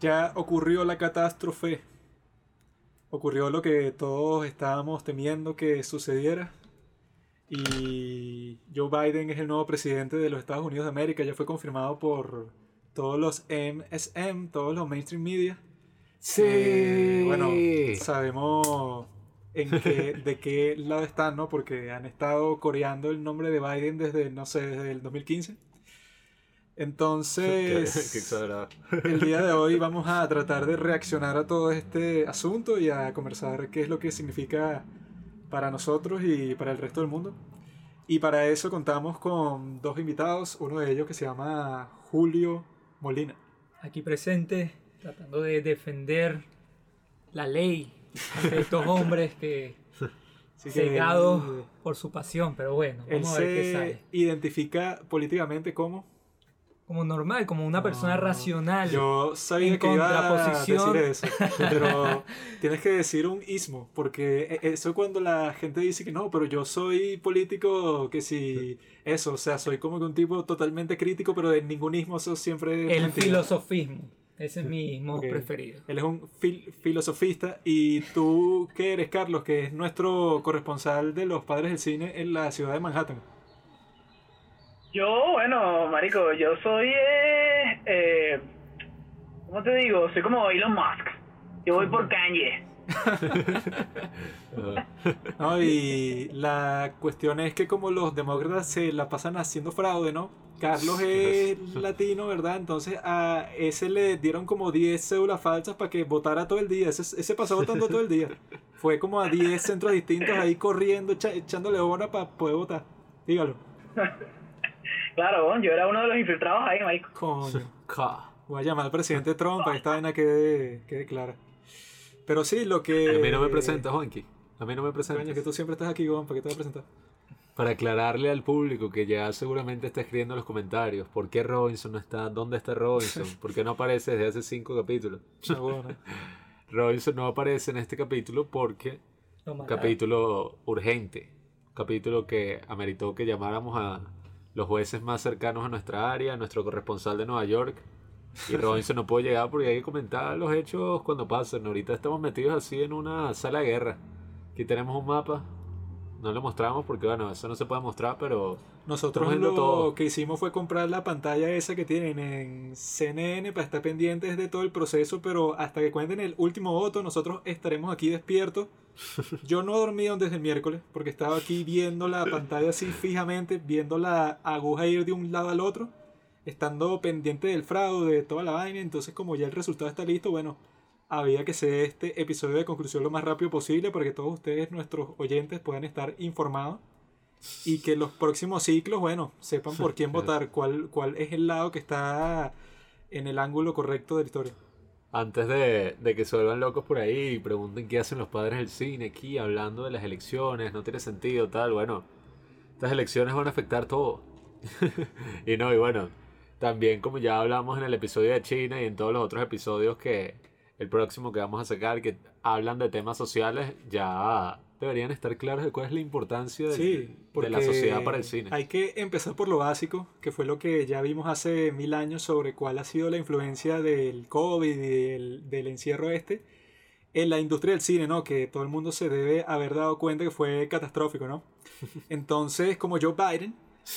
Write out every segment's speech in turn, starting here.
ya ocurrió la catástrofe. Ocurrió lo que todos estábamos temiendo que sucediera. Y Joe Biden es el nuevo presidente de los Estados Unidos de América. Ya fue confirmado por todos los MSM, todos los mainstream media. Sí. Eh, bueno, sabemos en qué, de qué lado están, ¿no? Porque han estado coreando el nombre de Biden desde, no sé, desde el 2015. Entonces, Qué exagerado. el día de hoy vamos a tratar de reaccionar a todo este asunto y a conversar qué es lo que significa para nosotros y para el resto del mundo. Y para eso contamos con dos invitados, uno de ellos que se llama Julio Molina. Aquí presente, tratando de defender la ley ante estos hombres que Así que cegados él- por su pasión, pero bueno, Él vamos a ver qué se sale. identifica políticamente como... Como normal, como una persona No, racional. Yo sabía En que iba a decir eso, pero tienes que decir un ismo, porque e- eso cuando la gente dice que no, pero yo soy político, que si eso, o sea, soy como que un tipo totalmente crítico, pero de ningún ismo, eso siempre es el mentira. filosofismo. Ese es mi ismo preferido. Él es un fil- filosofista y tú, ¿qué eres, Carlos? Que es nuestro corresponsal de los padres del cine en la ciudad de Manhattan. Yo, bueno, marico, yo soy, eh, eh, ¿cómo te digo? Soy como Elon Musk. Yo voy por Kanye. No, y la cuestión es que como los demócratas se la pasan haciendo fraude, ¿no? Carlos es latino, ¿verdad? Entonces a ese le dieron como 10 cédulas falsas para que votara todo el día. Ese, ese pasó votando todo el día. Fue como a 10 centros distintos ahí corriendo, echa- echándole hora para poder votar. Dígalo. Claro, bueno, yo era uno de los infiltrados ahí, marico. Coño. Ca. Voy a llamar al presidente Trump para que esta vaina quede, quede clara. Pero sí, lo que... A mí no me presenta, Juanqui. A mí no me Coño, que presenta. tú siempre estás aquí, Gon, ¿para qué te voy a presentar? Para aclararle al público que ya seguramente está escribiendo en los comentarios, ¿por qué Robinson no está? ¿Dónde está Robinson? ¿Por qué no aparece desde hace cinco capítulos? No, bueno. Robinson no aparece en este capítulo porque capítulo urgente, capítulo que ameritó que llamáramos a los jueces más cercanos a nuestra área, nuestro corresponsal de Nueva York. Y Robinson no pudo llegar porque hay que comentar los hechos cuando pasen. Ahorita estamos metidos así en una sala de guerra. Aquí tenemos un mapa. No lo mostramos porque, bueno, eso no se puede mostrar, pero Nosotros viendo lo todo. que hicimos fue comprar la pantalla esa que tienen en CNN para estar pendientes de todo el proceso, pero hasta que cuenten el último voto, nosotros estaremos aquí despiertos. Yo no dormido desde el miércoles porque estaba aquí viendo la pantalla así fijamente, viendo la aguja ir de un lado al otro, estando pendiente del fraude, de toda la vaina. Entonces, como ya el resultado está listo, bueno, había que hacer este episodio de conclusión lo más rápido posible para que todos ustedes, nuestros oyentes, puedan estar informados y que los próximos ciclos, bueno, sepan por quién votar, cuál, cuál es el lado que está en el ángulo correcto de la historia. antes de, de que se vuelvan locos por ahí y pregunten qué hacen los padres del cine aquí hablando de las elecciones, no tiene sentido, tal, bueno, estas elecciones van a afectar todo. y no, y bueno, también como ya hablamos en el episodio de China y en todos los otros episodios que el próximo que vamos a sacar que hablan de temas sociales, ya deberían estar claros de cuál es la importancia del- Sí, de la sociedad para el cine. Hay que empezar por lo básico, que fue lo que ya vimos hace mil años sobre cuál ha sido la influencia del COVID y del, del encierro este en la industria del cine, ¿no? Que todo el mundo se debe haber dado cuenta que fue catastrófico, ¿no? Entonces, como Joe Biden,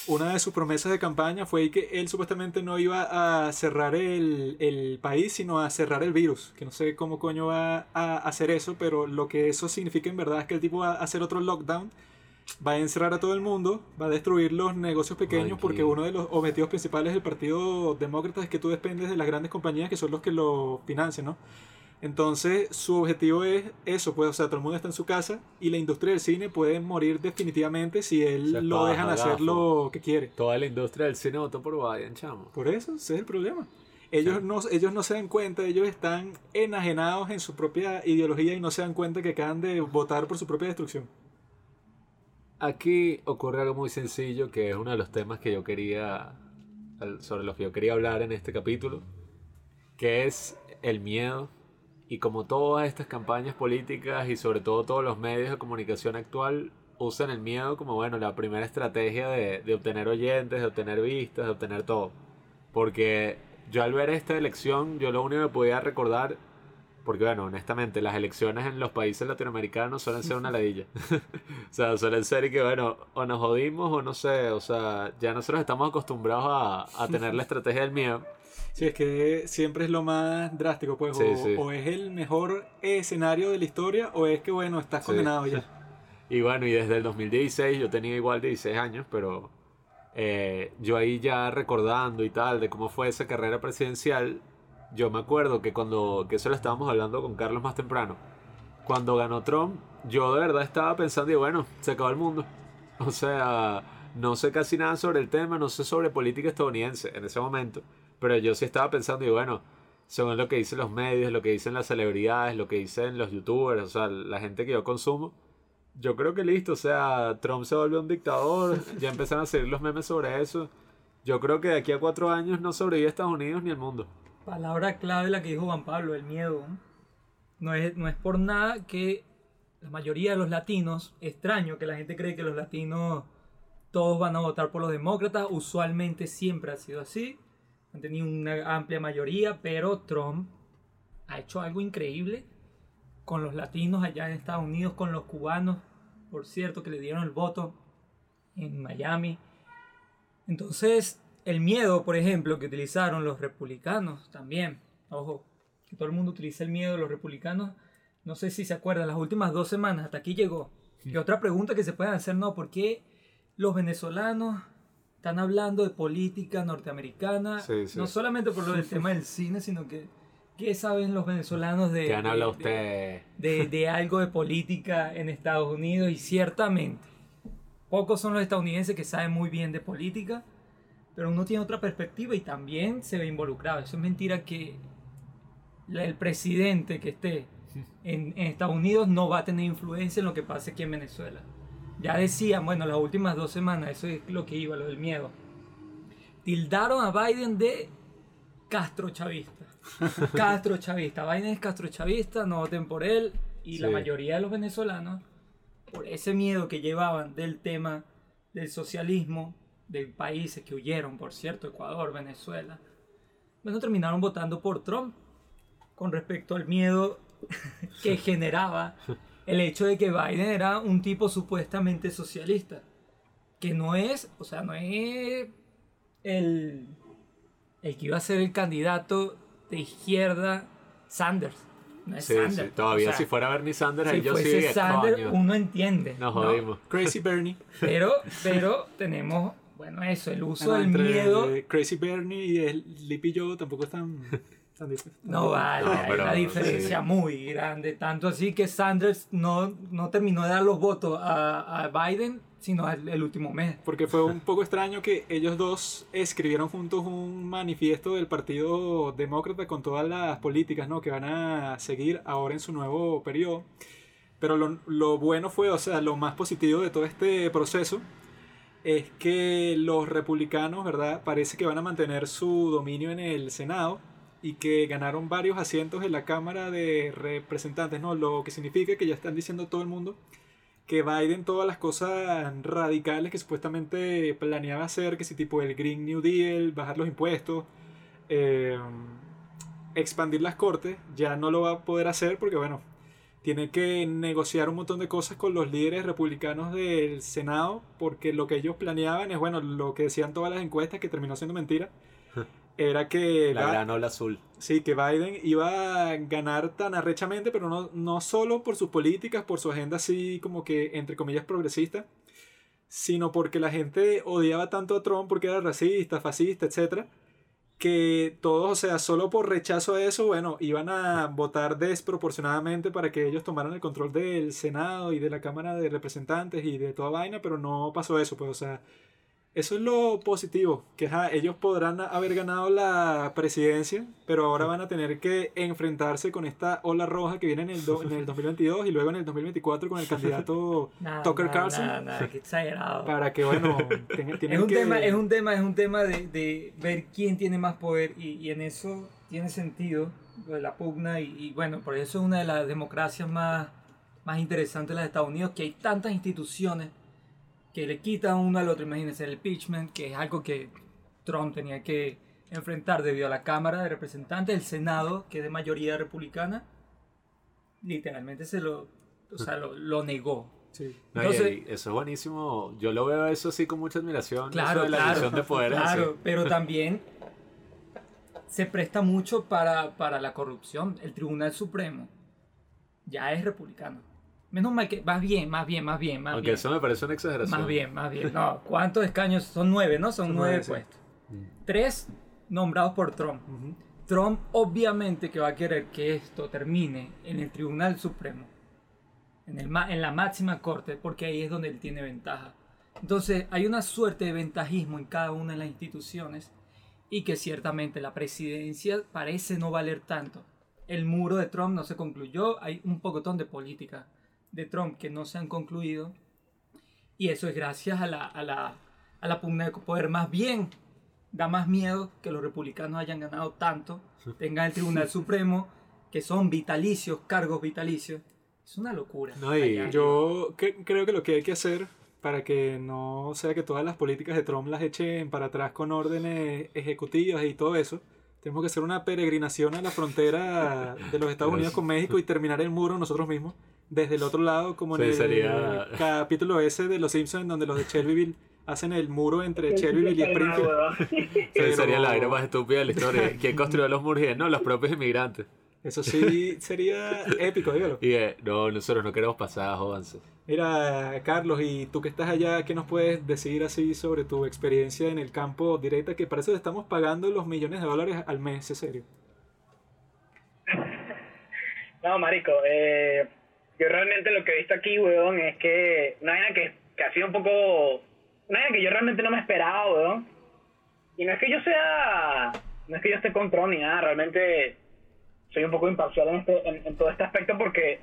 una de sus promesas de campaña fue que él supuestamente no iba a cerrar el, el país, sino a cerrar el virus. Que no sé cómo coño va a hacer eso, pero lo que eso significa en verdad es que el tipo va a hacer otro lockdown, va a encerrar a todo el mundo, va a destruir los negocios pequeños, Ay, porque uno de los objetivos principales del Partido Demócrata es que tú dependes de las grandes compañías que son los que lo financian, ¿no? Entonces, su objetivo es eso, pues, o sea, todo el mundo está en su casa y la industria del cine puede morir definitivamente si él Se lo dejan hacer gafo. lo que quiere. Toda la industria del cine votó por Biden, chamo. Por eso, ese es el problema. Ellos, Sí. no, ellos no se dan cuenta, ellos están enajenados en su propia ideología y no se dan cuenta que acaban de votar por su propia destrucción. Aquí ocurre algo muy sencillo que es uno de los temas que yo quería, sobre los que yo quería hablar en este capítulo, que es el miedo y como todas estas campañas políticas y sobre todo todos los medios de comunicación actual usan el miedo como bueno la primera estrategia de, de obtener oyentes, de obtener vistas, de obtener todo. Porque yo al ver esta elección, yo lo único que podía recordar, porque bueno, honestamente, las elecciones en los países latinoamericanos suelen ser una ladilla. o sea, suelen ser que, bueno, o nos jodimos o no sé, o sea, ya nosotros estamos acostumbrados a, a tener la estrategia del miedo. Sí, es que siempre es lo más drástico, pues. Sí, o, sí. o es el mejor escenario de la historia, o es que, bueno, estás condenado ya. Y bueno, y desde el 2016 yo tenía igual 16 años, pero eh, yo ahí ya recordando y tal de cómo fue esa carrera presidencial, yo me acuerdo que cuando, que eso lo estábamos hablando con Carlos más temprano, cuando ganó Trump, yo de verdad estaba pensando, y bueno, se acabó el mundo. O sea, no sé casi nada sobre el tema, no sé sobre política estadounidense en ese momento, pero yo sí estaba pensando, y bueno, según lo que dicen los medios, lo que dicen las celebridades, lo que dicen los youtubers, o sea, la gente que yo consumo, yo creo que listo, o sea, Trump se volvió un dictador, ya empezaron a salir los memes sobre eso. Yo creo que de aquí a cuatro años no sobrevive Estados Unidos ni el mundo. Palabra clave la que dijo Juan Pablo, el miedo. No es, no es por nada que la mayoría de los latinos, extraño que la gente cree que los latinos todos van a votar por los demócratas, usualmente siempre ha sido así, han tenido una amplia mayoría, pero Trump ha hecho algo increíble con los latinos allá en Estados Unidos, con los cubanos, por cierto, que le dieron el voto en Miami. Entonces, el miedo, por ejemplo, que utilizaron los republicanos también, ojo, que todo el mundo utiliza el miedo de los republicanos, no sé si se acuerdan, las últimas dos semanas, hasta aquí llegó. Y otra pregunta que se pueden hacer, ¿no? ¿Por qué los venezolanos están hablando de política norteamericana? Sí, sí. No solamente por lo del tema del cine, sino que, ¿qué saben los venezolanos de... ¿Qué han hablado de- de, de algo de política en Estados Unidos y ciertamente pocos son los estadounidenses que saben muy bien de política, pero uno tiene otra perspectiva y también se ve involucrado. Eso es mentira que el presidente que esté en, en Estados Unidos no va a tener influencia en lo que pase aquí en Venezuela. Ya decían, bueno, las últimas dos semanas, eso es lo que iba, lo del miedo. Tildaron a Biden de Castro chavista. Castro chavista. Biden es Castro chavista, no voten por él. Y la Sí. mayoría de los venezolanos, por ese miedo que llevaban del tema del socialismo, de países que huyeron, por cierto, Ecuador, Venezuela, bueno, terminaron votando por Trump con respecto al miedo que generaba el hecho de que Biden era un tipo supuestamente socialista. Que no es, o sea, no es el, el que iba a ser el candidato de izquierda Sanders. No es Sí, Sanders. sí, Todavía O sea, si fuera Bernie Sanders, si ahí yo sí fuese diría, Sanders, coño, uno entiende. nos ¿no? jodimos. Crazy Bernie. Pero, pero tenemos, bueno, eso, el uso Ah, del entre miedo. Crazy Bernie y el Lippy Joe tampoco están tan No vale, No, hay pero, una diferencia sí. muy grande. Tanto así que Sanders no, no terminó de dar los votos a, a Biden, sino el, el último mes. Porque fue un poco extraño que ellos dos escribieron juntos un manifiesto del Partido Demócrata con todas las políticas ¿no? que van a seguir ahora en su nuevo periodo. Pero lo, lo bueno fue, o sea, lo más positivo de todo este proceso es que los republicanos, ¿verdad? Parece que van a mantener su dominio en el Senado y que ganaron varios asientos en la Cámara de Representantes, ¿no? Lo que significa que ya están diciendo todo el mundo que Biden todas las cosas radicales que supuestamente planeaba hacer, que si tipo el Green New Deal, bajar los impuestos, eh, expandir las cortes, ya no lo va a poder hacer porque bueno, tiene que negociar un montón de cosas con los líderes republicanos del Senado porque lo que ellos planeaban es bueno, lo que decían todas las encuestas que terminó siendo mentira. Era que La gran ola azul. Sí, que Biden iba a ganar tan arrechamente, pero no, no solo por sus políticas, por su agenda así como que, entre comillas, progresista, sino porque la gente odiaba tanto a Trump porque era racista, fascista, etcétera, que todos, o sea, solo por rechazo a eso, bueno, iban a votar desproporcionadamente para que ellos tomaran el control del Senado y de la Cámara de Representantes y de toda vaina, pero no pasó eso, pues, o sea, eso es lo positivo, que ajá, ellos podrán haber ganado la presidencia, pero ahora van a tener que enfrentarse con esta ola roja que viene en el, do- en el 2022 y luego en el 2024 con el candidato Nada, Tucker nada, Carlson. Nada, qué exagerado. para que, bueno, ten- es un que... tema, es un tema, es un tema de, de ver quién tiene más poder y, y en eso tiene sentido la pugna y, y bueno, por eso es una de las democracias más, más interesantes de los Estados Unidos, que hay tantas instituciones que le quitan uno al otro. Imagínense el impeachment, que es algo que Trump tenía que enfrentar debido a la Cámara de Representantes, el Senado, que es de mayoría republicana, literalmente se lo, o sea, lo, lo negó. Sí. No, Entonces- y eso es buenísimo. Yo lo veo eso así con mucha admiración. Claro, eso de la claro, división de poderes. claro, así. pero también se presta mucho para, para la corrupción. El Tribunal Supremo ya es republicano. Menos mal que, más bien, más bien, más bien, más Aunque bien. eso me parece una exageración. Más bien, más bien. No, ¿cuántos escaños? Son nueve, ¿no? Son, Son nueve nueve, sí. puestos. Tres nombrados por Trump. Trump obviamente que va a querer que esto termine en el Tribunal Supremo, en, el ma- en la máxima corte, porque ahí es donde él tiene ventaja. Entonces hay una suerte de ventajismo en cada una de las instituciones y que ciertamente la presidencia parece no valer tanto. El muro de Trump no se concluyó, hay un pocotón de política de Trump que no se han concluido y eso es gracias a la, a la, a la pugna de poder. Más bien, da más miedo que los republicanos hayan ganado tanto, tengan el Tribunal Supremo, que son vitalicios, cargos vitalicios. Es una locura. No, y. Yo cre- creo que lo que hay que hacer para que no sea que todas las políticas de Trump las echen para atrás con órdenes ejecutivas y todo eso, tenemos que hacer una peregrinación a la frontera de los Estados Unidos con México y terminar el muro nosotros mismos desde el otro lado, como en Sí, el sería- capítulo ese de Los Simpsons, donde los de Shelbyville hacen el muro entre Shelbyville y Springfield. Sí, Pero- sería la vaina más estúpida de la historia. ¿Quién construyó los muros? No, los propios inmigrantes. Eso sí sería épico, dígalo. Y eh, no, nosotros no queremos pasar, jódanse. Mira, Carlos, y tú que estás allá, ¿qué nos puedes decir así sobre tu experiencia en el campo directa? Que para eso te estamos pagando los millones de dólares al mes, ¿es serio? No, marico, eh, yo realmente lo que he visto aquí, weón, es que una vaina que, que ha sido un poco... Una vaina que yo realmente no me esperaba, weón. Y no es que yo sea... No es que yo esté con Trump ni nada, realmente soy un poco imparcial en, este, en, en todo este aspecto porque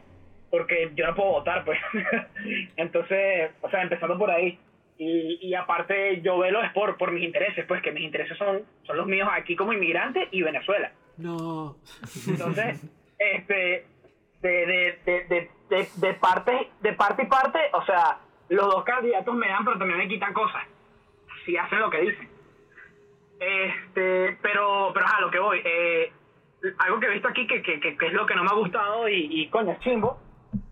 porque yo no puedo votar, pues. Entonces, o sea, empezando por ahí. Y, y aparte, yo velo es por, por mis intereses, pues, que mis intereses son, son los míos aquí como inmigrante y Venezuela. No. Entonces, este, de, de, de, de, parte, de parte y parte, o sea, los dos candidatos me dan, pero también me quitan cosas. Si hacen lo que dicen. Este, pero, pero a lo que voy, eh, algo que he visto aquí que, que, que, es lo que no me ha gustado y, coño, es chimbo,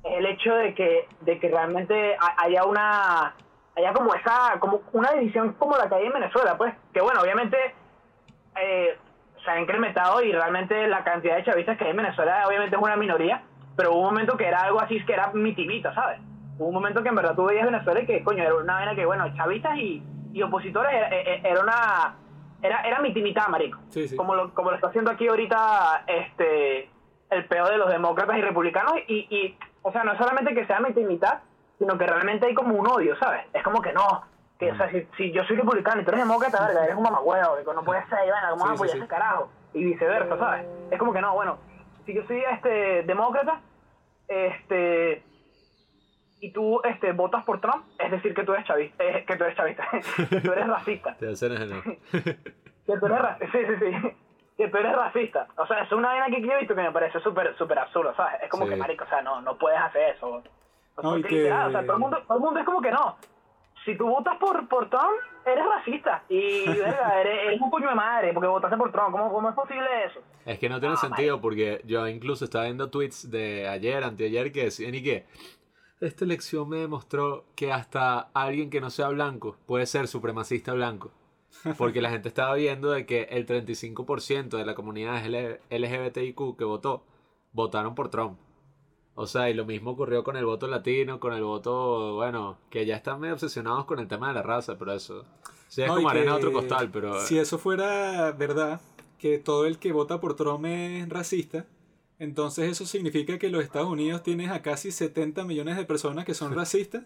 es el hecho de que, de que realmente ha- haya una, haya como esa, como una división como la que hay en Venezuela, pues, que bueno, obviamente, eh, se ha incrementado y realmente la cantidad de chavistas que hay en Venezuela obviamente es una minoría, pero hubo un momento que era algo así, que era mitimita, ¿sabes? Hubo un momento que en verdad tú veías Venezuela y que, coño, era una vaina que, bueno, chavistas y, y opositores era, era- era una... Era, era mitimita, marico. Sí, sí. Como lo, como lo está haciendo aquí ahorita este el peor de los demócratas y republicanos y, y o sea, no es solamente que sea mitad, sino que realmente hay como un odio, ¿sabes? Es como que no, que o sea, si, si yo soy republicano y tú eres demócrata, verga, eres un mamagüevo, que no puede ser, y bueno, ¿cómo vas a apoyar ese carajo? Y viceversa, ¿sabes? Es como que no, bueno, si yo soy este demócrata, este y tú este votas por Trump, es decir que tú eres chavista, eh, que tú eres chavista, que tú eres racista Te hacen que tú eres racista, sí, sí, sí, que tú eres racista. O sea, es una vaina que yo he visto que me parece súper, súper absurdo, ¿sabes? Es como Sí. que, marico, o sea, no, no puedes hacer eso. O sea, No, y que que- literal, o sea, todo el, mundo, todo el mundo es como que no. Si tú votas por, por Trump, eres racista. Y, verga, eres, eres un puño de madre porque votaste por Trump. ¿Cómo, cómo es posible eso? Es que no tiene Ah, sentido porque yo incluso estaba viendo tweets de ayer, anteayer, que decían y que esta elección me demostró que hasta alguien que no sea blanco puede ser supremacista blanco. Porque la gente estaba viendo de que el 35% de la comunidad LGBTIQ que votó, votaron por Trump. O sea, y lo mismo ocurrió con el voto latino, con el voto, bueno, que ya están medio obsesionados con el tema de la raza, pero eso... Es No, como arena a otro costal, pero... Si eso fuera verdad, que todo el que vota por Trump es racista, entonces eso significa que los Estados Unidos tienen a casi 70 millones de personas que son racistas.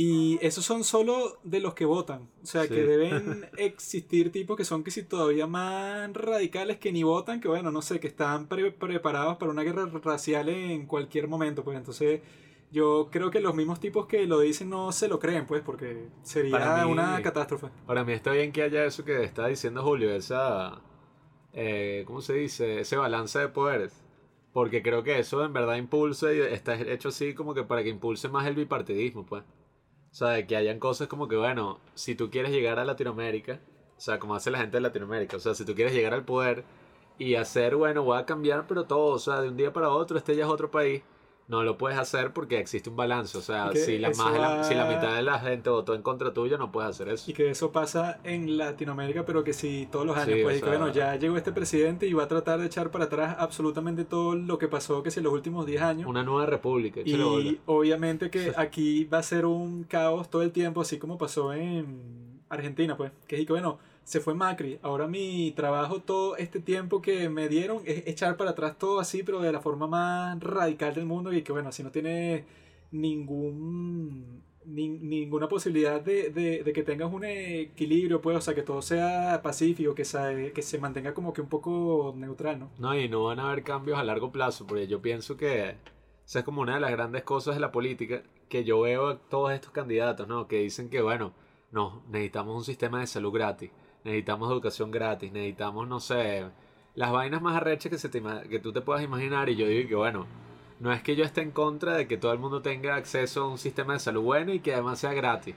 Y esos son solo de los que votan. O sea, Sí. que deben existir tipos que son que si todavía más radicales que ni votan, que bueno, no sé, que están pre- preparados para una guerra racial en cualquier momento. Pues entonces yo creo que los mismos tipos que lo dicen no se lo creen, pues, porque sería mí- una catástrofe. Para mí está bien que haya eso que está diciendo Julio, esa, eh, ¿cómo se dice? Ese balance de poderes. Porque creo que eso en verdad impulsa y está hecho así como que para que impulse más el bipartidismo, pues. O sea, de que hayan cosas como que, bueno, si tú quieres llegar a Latinoamérica, O sea, como hace la gente de Latinoamérica. O sea, si tú quieres llegar al poder y hacer, bueno, voy a cambiar, pero todo, o sea, de un día para otro, este ya es otro país. No lo puedes hacer porque existe un balance. O sea, si la, más de la- va- si la mitad de la gente votó en contra tuya, no puedes hacer eso. Y que eso pasa en Latinoamérica, pero que sí todos los años, Sí, pues, o sea- bueno, ya llegó este presidente y va a tratar de echar para atrás absolutamente todo lo que pasó, que si en los últimos 10 años. Una nueva república. bola. Y obviamente que aquí va a ser un caos todo el tiempo, así como pasó en Argentina, pues. Que es que bueno, se fue Macri. Ahora mi trabajo todo este tiempo que me dieron es echar para atrás todo así, pero de la forma más radical del mundo. Y que bueno, si no tiene ningún nin- ninguna posibilidad de, de- de que tengas un equilibrio, pues, o sea, que todo sea pacífico, que se, que se mantenga como que un poco neutral, ¿no? No, y no van a haber cambios a largo plazo, porque yo pienso que esa es como una de las grandes cosas de la política, que yo veo a todos estos candidatos, ¿no? Que dicen que, bueno, no, necesitamos un sistema de salud gratis, necesitamos educación gratis, necesitamos, no sé, las vainas más arrechas que, se te que tú te puedas imaginar, y yo digo que, bueno, no es que yo esté en contra de que todo el mundo tenga acceso a un sistema de salud bueno y que además sea gratis.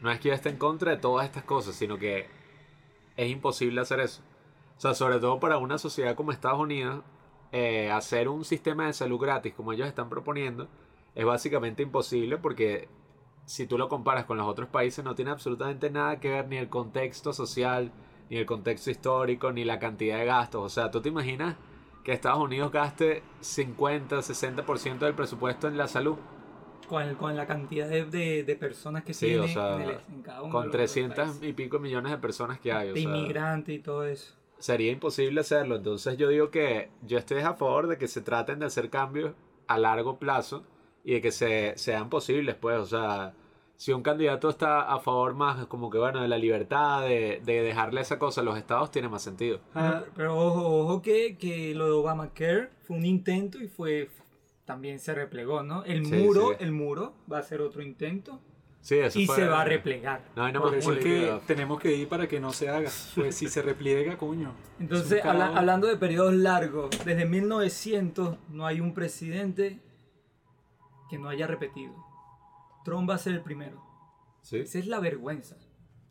No es que yo esté en contra de todas estas cosas, sino que es imposible hacer eso. O sea, sobre todo para una sociedad como Estados Unidos, eh, hacer un sistema de salud gratis como ellos están proponiendo es básicamente imposible porque si tú lo comparas con los otros países no tiene absolutamente nada que ver ni el contexto social, ni el contexto histórico, ni la cantidad de gastos. O sea, tú te imaginas que Estados Unidos gaste 50, 60% del presupuesto en la salud. Con, el- con la cantidad de, de, de personas que Sí, o sea, en, el- en cada uno Con los- 300 los países. y pico millones de personas que hay. o de sea, inmigrantes y todo eso. sería imposible hacerlo. Entonces yo digo que yo estoy a favor de que se traten de hacer cambios a largo plazo y de que se, sean posibles, pues. O sea, si un candidato está a favor más como que, bueno, de la libertad, de, de dejarle esa cosa a los estados, tiene más sentido. Ah, Pero, ojo, ojo que, que lo de Obamacare fue un intento y fue también se replegó, ¿no? El Sí, muro, sí. el muro va a ser otro intento Sí, eso y fue- se va a replegar. No hay nada por más eso es que tenemos que ir para que no se haga. Pues si se repliega, coño. Entonces, habla- hablando de periodos largos, desde 1900 no hay un presidente que no haya repetido. Trump va a ser el primero. Sí. Esa es la vergüenza.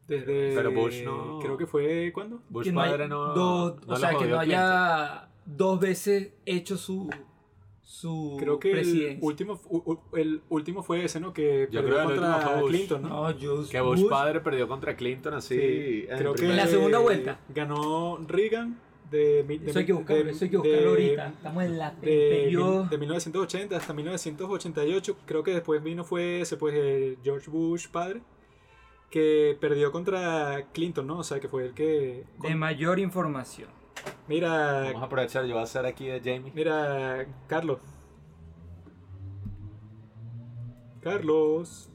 Desde. Pero Bush no- Creo que fue. ¿Cuándo? Bush que no, padre no. dos- no o sea, que no haya dos veces hecho su, su Creo que el último, el último fue ese, ¿no? Que Yo perdió creo contra Bush. Clinton, ¿no? No, Que Bush, Bush, padre perdió contra Clinton así. Sí, en creo que En la segunda vuelta. Ganó Reagan de, de Eso hay que buscarlo, de- eso hay que buscarlo de- ahorita. Estamos en la periodo. de 1980 hasta 1988, creo que después vino fue ese pues eh, George Bush padre, que perdió contra Clinton, ¿no? O sea, que fue el que... con- de mayor información. mira, Vamos a aprovechar, yo voy a hacer aquí de Jamie. mira, Carlos. Carlos.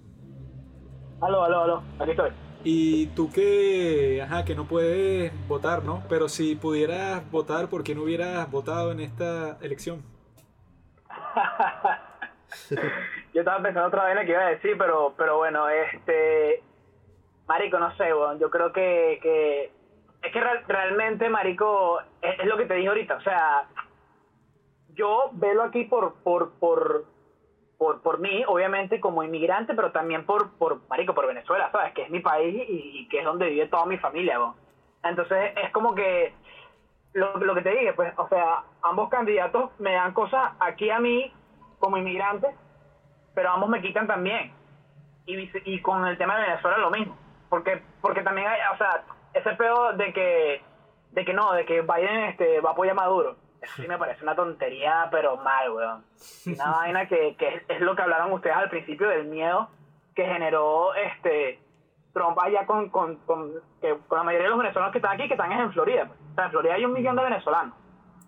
Aló, aló, aló, aquí estoy. Y tú que, ajá, que no puedes votar, ¿no? Pero si pudieras votar, ¿por qué no hubieras votado en esta elección? Yo estaba pensando otra vez en lo que iba a decir, pero, pero bueno, este. Marico, no sé, weón. Yo creo que. que es que real- realmente, Marico, es, es lo que te dije ahorita. O sea, yo velo aquí por. por, por por, por mí, obviamente, como inmigrante, pero también por, por, marico, por Venezuela, ¿sabes? Que es mi país y, que es donde vive toda mi familia. Entonces, es como que, lo, lo que te dije, pues, o sea, ambos candidatos me dan cosas aquí a mí, como inmigrante, pero ambos me quitan también. Y, y con el tema de Venezuela lo mismo. Porque, porque también hay, o sea, ese pedo de que, de que no, de que Biden este, va a apoyar a Maduro. Eso sí me parece una tontería, pero mal, weón. Una vaina que, que es, es lo que hablaron ustedes al principio del miedo que generó este Trump allá con, con, con, que, con la mayoría de los venezolanos que están aquí, que están en Florida. pues. O sea, en Florida hay un millón de venezolanos.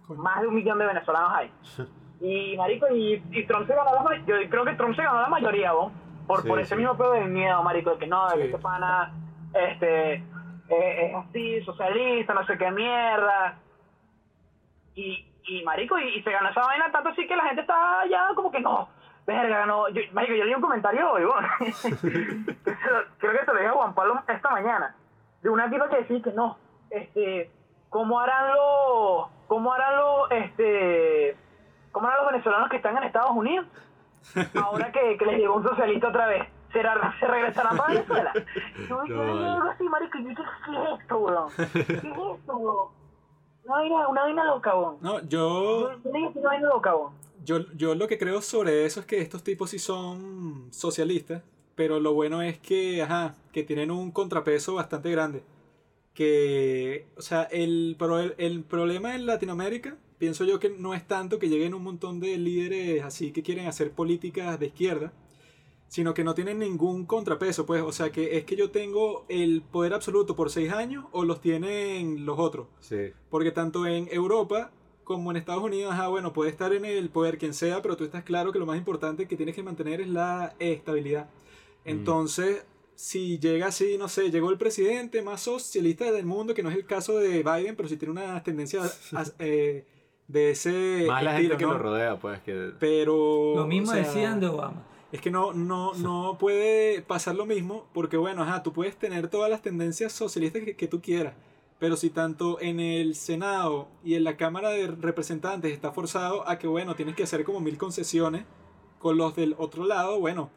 Más de un millón de venezolanos hay. Y, marico, y, y Trump se ganó la Yo creo que Trump se ganó la mayoría, ¿no? Por, Sí, por ese sí. mismo pedo del miedo, marico, de que no, de que este pana este, eh, es así, socialista, no sé qué mierda. Y, y marico, y, y se ganó esa vaina tanto así que la gente está ya como que no. Verga, ganó. Yo, marico, yo leí un comentario hoy, bueno. Creo que se lo dije a Juan Pablo esta mañana. De una tipa que decía que no. Este, ¿cómo harán los, cómo harán los, este, cómo harán los venezolanos que están en Estados Unidos? Ahora que, que les llegó un socialista otra vez. ¿Se, ra- se regresarán para Venezuela? Yo yo No, leí vale. así, marico, yo dije, ¿qué es esto, weón? ¿Qué es esto, weón? Una vaina, una vaina loca, weón. No, Yo, una vaina loca, weón. yo, yo lo que creo sobre eso es que estos tipos sí son socialistas, pero lo bueno es que, ajá, que tienen un contrapeso bastante grande. Que, o sea, el, pro- el problema en Latinoamérica, pienso yo que no es tanto que lleguen un montón de líderes así que quieren hacer políticas de izquierda, sino que no tienen ningún contrapeso, pues, o sea, que es que yo tengo el poder absoluto por seis años o los tienen los otros. Sí. Porque tanto en Europa como en Estados Unidos, ah, bueno, puede estar en el poder quien sea, pero tú estás claro que lo más importante que tienes que mantener es la estabilidad. Entonces, si llega así, no sé, llegó el presidente más socialista del mundo, que no es el caso de Biden, pero sí tiene una tendencia a- eh, de ese Más la gente que ¿no? lo rodea, pues, que... Pero... Lo mismo o sea, decían de Obama. Es que no, no, no puede pasar lo mismo, porque bueno, ajá, tú puedes tener todas las tendencias socialistas que, que tú quieras, pero si tanto en el Senado y en la Cámara de Representantes está forzado a que, bueno, tienes que hacer como mil concesiones con los del otro lado, bueno,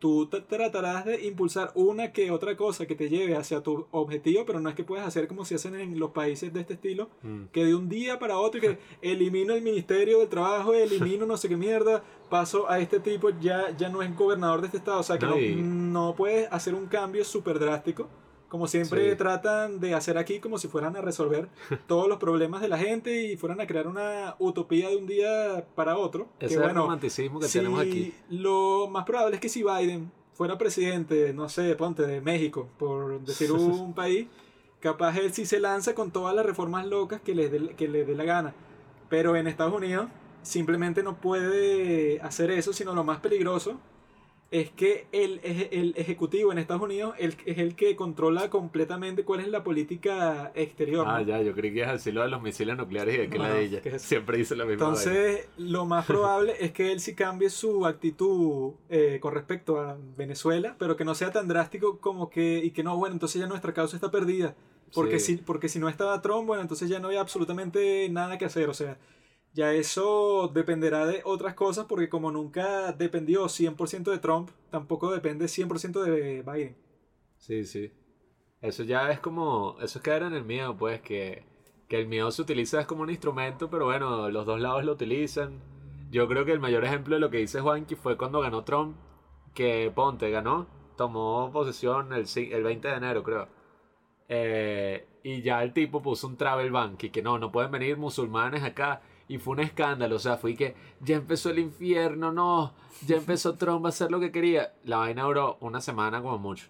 tú tratarás de impulsar una que otra cosa que te lleve hacia tu objetivo, pero no es que puedas hacer como si hacen en los países de este estilo, Mm. que de un día para otro y que elimino el Ministerio del Trabajo, elimino no sé qué mierda, paso a este tipo, ya, ya no es gobernador de este estado. O sea que No, no, no puedes hacer un cambio súper drástico. Como siempre Sí. tratan de hacer aquí como si fueran a resolver todos los problemas de la gente y fueran a crear una utopía de un día para otro. Ese que es el romanticismo que si tenemos aquí. Lo más probable es que si Biden fuera presidente, no sé, ponte de México, por decir un país, capaz él sí se lanza con todas las reformas locas que le dé, que le dé la gana. Pero en Estados Unidos simplemente no puede hacer eso, sino lo más peligroso es que el, el ejecutivo en Estados Unidos el- es el que controla completamente cuál es la política exterior. ¿no? Ah, ya, yo creí que ibas a decir lo de los misiles nucleares y de que No, la de ella. ¿qué es? Siempre dice la misma vaina. Entonces, lo más probable es que él sí cambie su actitud eh, con respecto a Venezuela, pero que no sea tan drástico como que, y que no, bueno, entonces ya nuestra causa está perdida. Porque, Sí. si, porque si no estaba Trump, bueno, entonces ya no había absolutamente nada que hacer. O sea, ya eso dependerá de otras cosas, porque como nunca dependió 100% de Trump, tampoco depende 100% de Biden. Sí, sí. Eso ya es como. Eso es caer en el miedo, pues, que, que el miedo se utiliza es como un instrumento, pero bueno, los dos lados lo utilizan. Yo creo que el mayor ejemplo de lo que dice Juanqui fue cuando ganó Trump, que Ponte ganó, tomó posesión el, el 20 de enero, creo. Eh, y ya el tipo puso un travel ban, y que no, no pueden venir musulmanes acá. Y fue un escándalo, o sea, fue que ya empezó el infierno, no, ya empezó Trump a hacer lo que quería. La vaina duró una semana como mucho.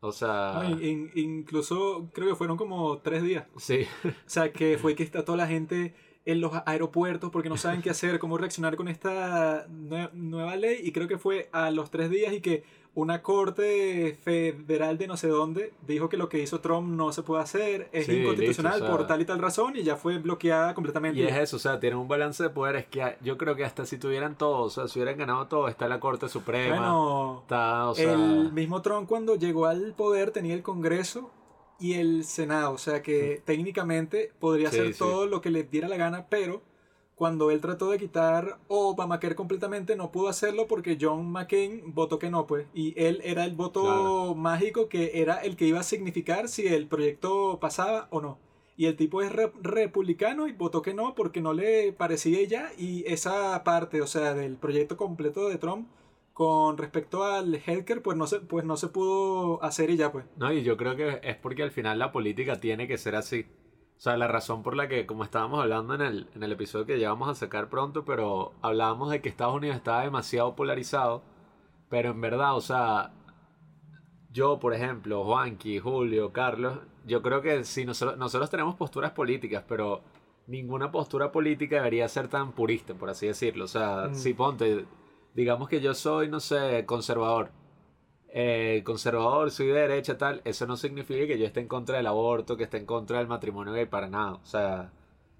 O sea, No, in- in- incluso creo que fueron como tres días. sí, O sea, que fue que está toda la gente en los aeropuertos porque no saben qué hacer, cómo reaccionar con esta nue- nueva ley. Y creo que fue a los tres días y que una corte federal de no sé dónde dijo que lo que hizo Trump no se puede hacer, es Sí, inconstitucional listo, o sea- por tal y tal razón y ya fue bloqueada completamente. y es eso, o sea, tienen un balance de poder. Es que yo creo que hasta si tuvieran todo, o sea, si hubieran ganado todo, está la Corte Suprema, bueno, está, o sea, el mismo Trump cuando llegó al poder tenía el Congreso y el Senado, o sea que técnicamente podría Sí, hacer todo lo que le diera la gana, pero cuando él trató de quitar Obamacare completamente no pudo hacerlo porque John McCain votó que no, pues, y él era el voto Claro. mágico que era el que iba a significar si el proyecto pasaba o no. Y el tipo es re- republicano y votó que no porque no le parecía ya. Y esa parte, o sea, del proyecto completo de Trump con respecto al healthcare, pues no se, pues no se pudo hacer y ya, pues. No, y yo creo que es porque al final la política tiene que ser así. O sea, la razón por la que, como estábamos hablando en el, en el episodio que ya vamos a sacar pronto, pero hablábamos de que Estados Unidos estaba demasiado polarizado, pero en verdad, o sea, yo, por ejemplo, Juanqui, Julio, Carlos, yo creo que sí, nosotros, nosotros tenemos posturas políticas, pero ninguna postura política debería ser tan purista, por así decirlo. O sea, Mm. si ponte, digamos que yo soy, no sé, conservador eh, conservador, soy de derecha, tal, eso no significa que yo esté en contra del aborto, que esté en contra del matrimonio gay para nada. O sea,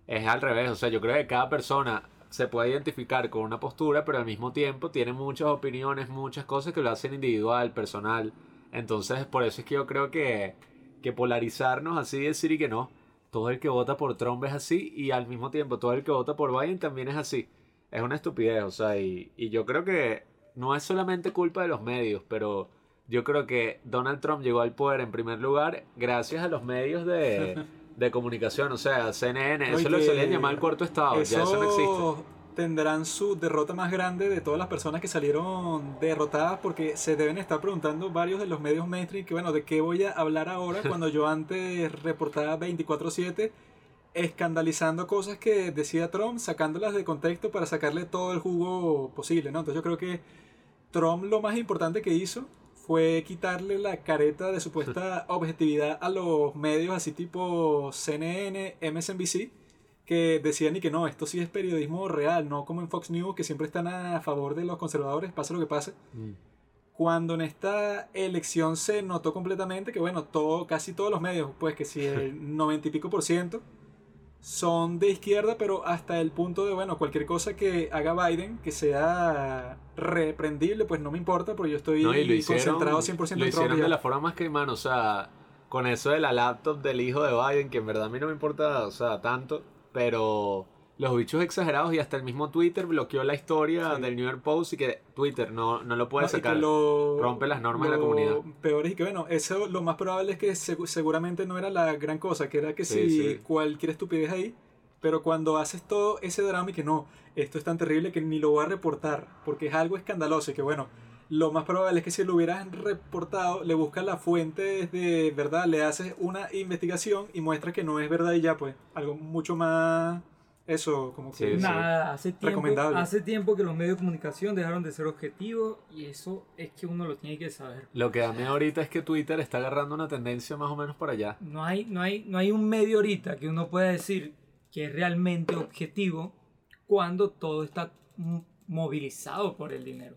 es al revés. O sea, yo creo que cada persona se puede identificar con una postura, pero al mismo tiempo tiene muchas opiniones, muchas cosas que lo hacen individual, personal. Entonces, por eso es que yo creo que, que polarizarnos así, decir y que no, todo el que vota por Trump es así, y al mismo tiempo todo el que vota por Biden también es así. Es una estupidez, o sea, y, y yo creo que no es solamente culpa de los medios, pero yo creo que Donald Trump llegó al poder en primer lugar gracias a los medios de, de comunicación, o sea, CNN, y eso lo que solían llamar el cuarto estado, ya eso no existe. tendrán su derrota más grande de todas las personas que salieron derrotadas porque se deben estar preguntando varios de los medios mainstream que bueno, ¿de qué voy a hablar ahora cuando yo antes reportaba 24/7 escandalizando cosas que decía Trump, sacándolas de contexto para sacarle todo el jugo posible, ¿no? Entonces yo creo que Trump lo más importante que hizo fue quitarle la careta de supuesta objetividad a los medios así tipo CNN, MSNBC, que decían y que no, esto sí es periodismo real, no como en Fox News, que siempre están a favor de los conservadores, pase lo que pase. Mm. Cuando en esta elección se notó completamente que, bueno, todo, casi todos los medios, pues que si el 90 y pico por ciento son de izquierda, pero hasta el punto de, bueno, cualquier cosa que haga Biden, que sea reprendible, pues no me importa, porque yo estoy No, y lo hicieron, concentrado 100% lo en Trump. hicieron y ya. de la forma más que mano, o sea, con eso de la laptop del hijo de Biden, que en verdad a mí no me importa, o sea, tanto, pero los bichos exagerados y hasta el mismo Twitter bloqueó la historia Sí. del New York Post y que Twitter no, no lo puede No, sacar. lo- rompe las normas de la comunidad. Peor es que, bueno, eso lo más probable es que segu- seguramente no era la gran cosa, que era que Sí, si sí. cualquier estupidez ahí, pero cuando haces todo ese drama y que no, esto es tan terrible que ni lo voy a reportar, porque es algo escandaloso y que, bueno, lo más probable es que si lo hubieras reportado, le buscas la fuente de verdad, le haces una investigación y muestras que no es verdad y ya, pues, algo mucho más, eso, como que... Sí, sí. Nada, hace tiempo, Recomendable. hace tiempo que los medios de comunicación dejaron de ser objetivos y eso es que uno lo tiene que saber. Lo que da miedo ahorita es que Twitter está agarrando una tendencia más o menos para allá. No hay, no hay, no hay un medio ahorita que uno pueda decir que es realmente objetivo cuando todo está movilizado por el dinero.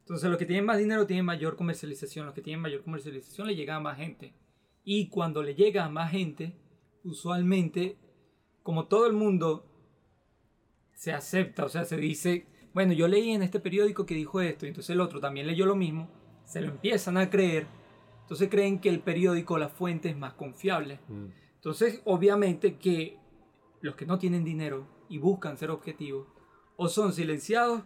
Entonces los que tienen más dinero tienen mayor comercialización, los que tienen mayor comercialización le llega a más gente. Y cuando le llega a más gente, usualmente, como todo el mundo se acepta, o sea, se dice, bueno, yo leí en este periódico que dijo esto, y entonces el otro también leyó lo mismo, se lo empiezan a creer, entonces creen que el periódico, la fuente es más confiable. Mm. Entonces, obviamente que los que no tienen dinero y buscan ser objetivos, o son silenciados,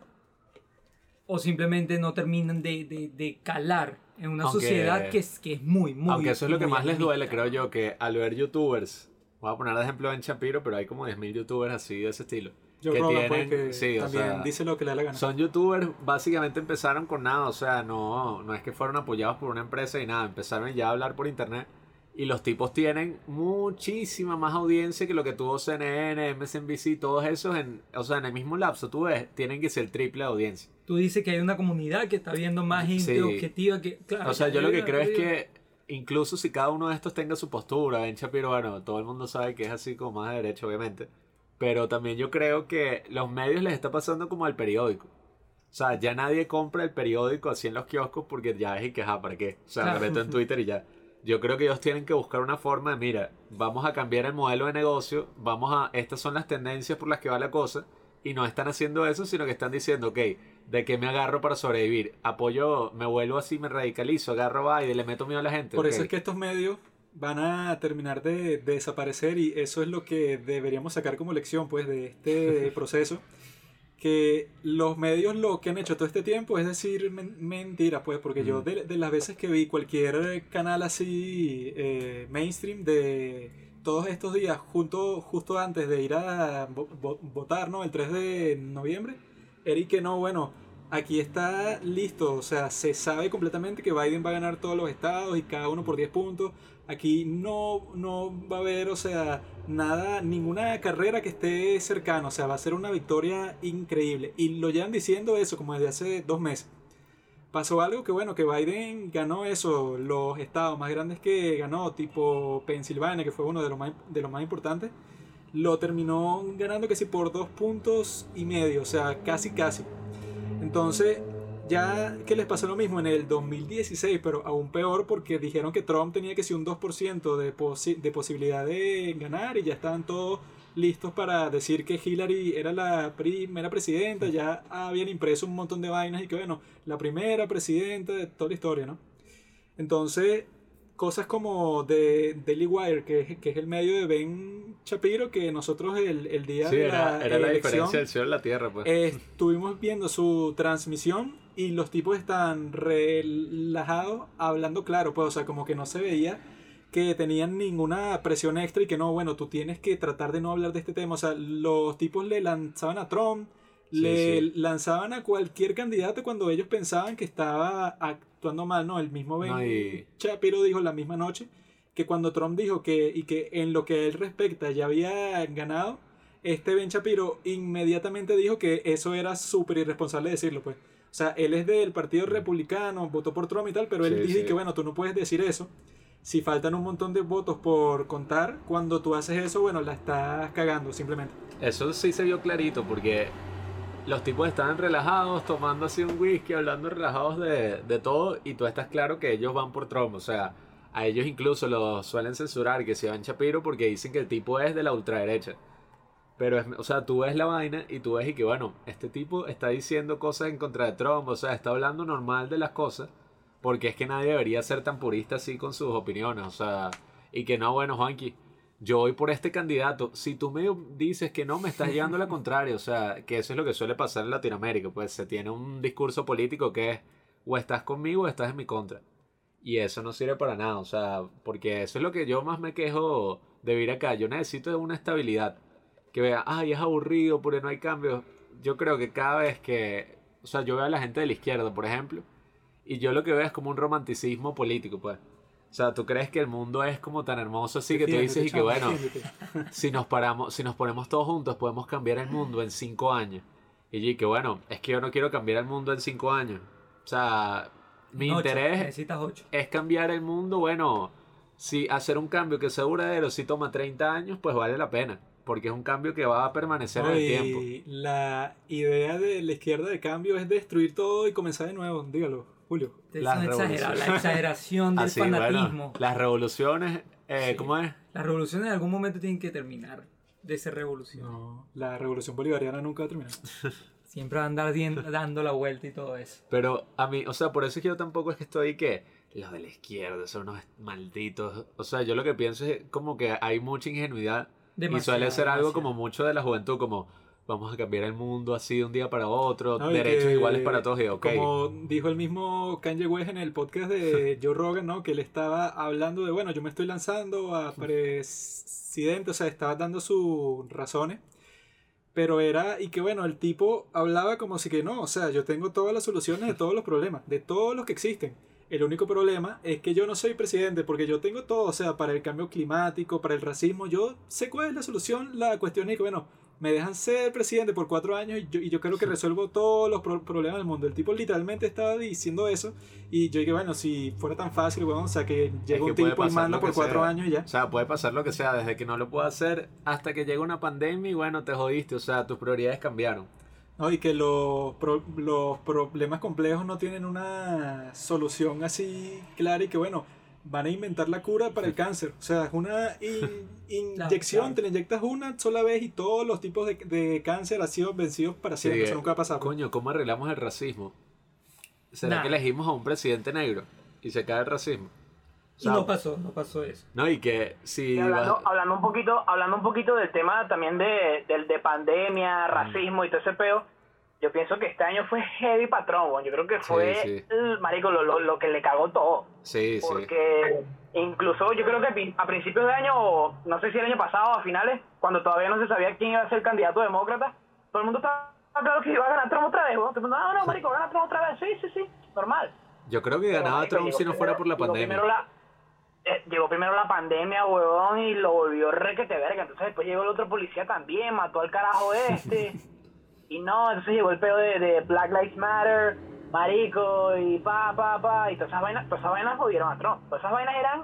o simplemente no terminan de, de- de calar en una Aunque- sociedad que es, que es muy, muy... Aunque eso es lo que más les duele, creo yo, que al ver youtubers, voy a poner de ejemplo en Chapiro, pero hay como 10.000 youtubers así de ese estilo. Que tienen, que sí, o también sea, dice lo que le da la gana. Son youtubers, básicamente empezaron con nada, o sea, no, no es que fueron apoyados por una empresa y nada, empezaron ya a hablar por internet. Y los tipos tienen muchísima más audiencia que lo que tuvo CNN, MSNBC, todos esos, en, o sea, en el mismo lapso, tú ves, tienen que ser triple de audiencia. Tú dices que hay una comunidad que está viendo más gente Sí. objetiva que... Claro, O sea, yo lo que creo es que incluso si cada uno de estos tenga su postura, Ben Shapiro, bueno, todo el mundo sabe que es así como más de derecho, obviamente. Pero también yo creo que los medios les está pasando como al periódico. O sea, ya nadie compra el periódico así en los kioscos porque ya es y que, ajá, ¿para qué? O sea, Claro. me meto en Twitter y ya. Yo creo que ellos tienen que buscar una forma de, mira, vamos a cambiar el modelo de negocio, vamos a, estas son las tendencias por las que va la cosa, y no están haciendo eso, sino que están diciendo, ok, ¿de qué me agarro para sobrevivir? Apoyo, me vuelvo así, me radicalizo, agarro Biden, le meto miedo a la gente. Por ok. eso es que estos medios van a terminar de, de desaparecer y eso es lo que deberíamos sacar como lección pues de este proceso que los medios lo que han hecho todo este tiempo es decir men- mentiras pues porque yo Mm. de, de las veces que vi cualquier canal así eh, mainstream de todos estos días junto, justo antes de ir a vo- vo- votar no el 3 de noviembre era y que no bueno aquí está listo, o sea, se sabe completamente que Biden va a ganar todos los estados y cada uno por 10 puntos. Aquí no, no va a haber, o sea, nada, ninguna carrera que esté cercana, o sea, va a ser una victoria increíble. Y lo llevan diciendo eso como desde hace dos meses. Pasó algo que bueno, que Biden ganó eso, los estados más grandes que ganó, tipo Pensilvania, que fue uno de los más, de los más importantes, lo terminó ganando que sí por dos puntos y medio, o sea, casi casi. Entonces, ya que les pasó lo mismo en el 2016, pero aún peor porque dijeron que Trump tenía que ser un 2% de, posi- de posibilidad de ganar y ya estaban todos listos para decir que Hillary era la primera presidenta, ya habían impreso un montón de vainas y que bueno, la primera presidenta de toda la historia, ¿no? Entonces, cosas como de Daily Wire, que es, que es el medio de Ben Shapiro, que nosotros el, el día Sí, de era, la era la elección diferencia del cielo y la tierra, pues. eh, estuvimos viendo su transmisión y los tipos están relajados hablando claro, pues, o sea, como que no se veía que tenían ninguna presión extra y que no, bueno, tú tienes que tratar de no hablar de este tema. O sea, los tipos le lanzaban a Trump, Sí, le sí. lanzaban a cualquier candidato cuando ellos pensaban que estaba actuando mal, ¿no? El mismo Ben No, y- Shapiro dijo la misma noche que cuando Trump dijo que, y que en lo que a él respecta ya había ganado, este Ben Shapiro inmediatamente dijo que eso era súper irresponsable decirlo, pues. O sea, él es del Partido Republicano, votó por Trump y tal, pero él Sí, dice sí. que, bueno, tú no puedes decir eso. Si faltan un montón de votos por contar, cuando tú haces eso, bueno, la estás cagando, simplemente. Eso sí se vio clarito porque los tipos estaban relajados, tomando así un whisky, hablando relajados de, de todo y tú estás claro que ellos van por Trump. O sea, a ellos incluso los suelen censurar que se van Shapiro porque dicen que el tipo es de la ultraderecha. Pero, es, o sea, tú ves la vaina y tú ves y que, bueno, este tipo está diciendo cosas en contra de Trump, o sea, está hablando normal de las cosas, porque es que nadie debería ser tan purista así con sus opiniones, o sea, y que no, bueno, Juanqui, yo voy por este candidato, si tú me dices que no, me estás llevando la contraria, o sea, que eso es lo que suele pasar en Latinoamérica, pues se tiene un discurso político que es, o estás conmigo o estás en mi contra. Y eso no sirve para nada, o sea, porque eso es lo que yo más me quejo de vivir acá. Yo necesito una estabilidad. Que vea, ay, es aburrido porque no hay cambios. Yo creo que cada vez que, o sea, yo veo a la gente de la izquierda, por ejemplo, y yo lo que veo es como un romanticismo político, pues. O sea, tú crees que el mundo es como tan hermoso así que tú dices y que bueno, si nos paramos, si nos ponemos todos juntos, podemos cambiar el mundo en cinco años. Y yo, que bueno, es que yo no quiero cambiar el mundo en cinco años. O sea, mi Ocho, interés Necesitas 8. es cambiar el mundo, bueno, si hacer un cambio que sea duradero, si toma 30 años, pues vale la pena. Porque es un cambio que va a permanecer en el tiempo. Y la idea de la izquierda de cambio es destruir todo y comenzar de nuevo. Dígalo, Julio. Las una exagera- revoluciones. la exageración del Así, fanatismo. bueno, las revoluciones, eh, Sí. ¿cómo es? Las revoluciones en algún momento tienen que terminar de ser revolución. No, la revolución bolivariana nunca va a terminar. Siempre van a andar dando la vuelta y todo eso. Pero a mí, o sea, por eso es que yo tampoco es que estoy que los de la izquierda son unos malditos. O sea, yo lo que pienso es como que hay mucha ingenuidad y suele ser algo demasiado. como mucho de la juventud, como vamos a cambiar el mundo así de un día para otro, No, derechos que, iguales para todos y ok. Como dijo el mismo Kanye West en el podcast de Joe Rogan, ¿no? Que él estaba hablando de, bueno, yo me estoy lanzando a presidente, o sea, estaba dando sus razones. Pero era, y que bueno, el tipo hablaba como si que no, o sea, yo tengo todas las soluciones de todos los problemas, de todos los que existen. El único problema es que yo no soy presidente porque yo tengo todo, o sea, para el cambio climático, para el racismo, yo sé cuál es la solución. La cuestión es que, bueno, me dejan ser presidente por cuatro años y yo, y yo creo que resuelvo todos los pro- problemas del mundo. El tipo literalmente estaba diciendo eso y yo dije, bueno, si fuera tan fácil, bueno, o sea, que llega que un tipo y manda por cuatro sea. años y ya. O sea, puede pasar lo que sea, desde que no lo puedo hacer hasta que llega una pandemia y bueno, te jodiste, o sea, tus prioridades cambiaron. No, y que los, pro- los problemas complejos no tienen una solución así clara y que bueno, van a inventar la cura para el cáncer. O sea, es una in- inyección, claro. te la inyectas una sola vez y todos los tipos de, de cáncer han sido vencidos para siempre. Sí, Eso nunca va a pasar. pues. Coño, ¿cómo arreglamos el racismo? ¿Será Nah. que elegimos a un presidente negro y se cae el racismo? Y no pasó, no pasó eso. No, y que si... Y hablando, vas- hablando un poquito, hablando un poquito del tema también de, del de Mm. pandemia, racismo y todo ese peo, yo pienso que este año fue heavy patrón, yo creo que fue sí. el marico lo, lo, lo que le cagó todo. Sí, sí. Porque incluso yo creo que a principios de año, no sé si el año pasado o a finales, cuando todavía no se sabía quién iba a ser candidato demócrata, todo el mundo estaba claro que iba a ganar Trump otra vez, weón. Todo el mundo, ah, no, marico, gana Trump otra vez, sí, sí, sí, normal. Yo creo que Pero, ganaba marico, Trump si no fuera por la pandemia. la- eh, llegó primero la pandemia, huevón, y lo volvió requete verga. Entonces después llegó el otro policía también, mató al carajo este. y no, entonces llegó el pedo de, de Black Lives Matter, marico, y pa, pa, pa. Y todas esas vainas, todas esas vainas jodieron a Trump. Todas esas vainas eran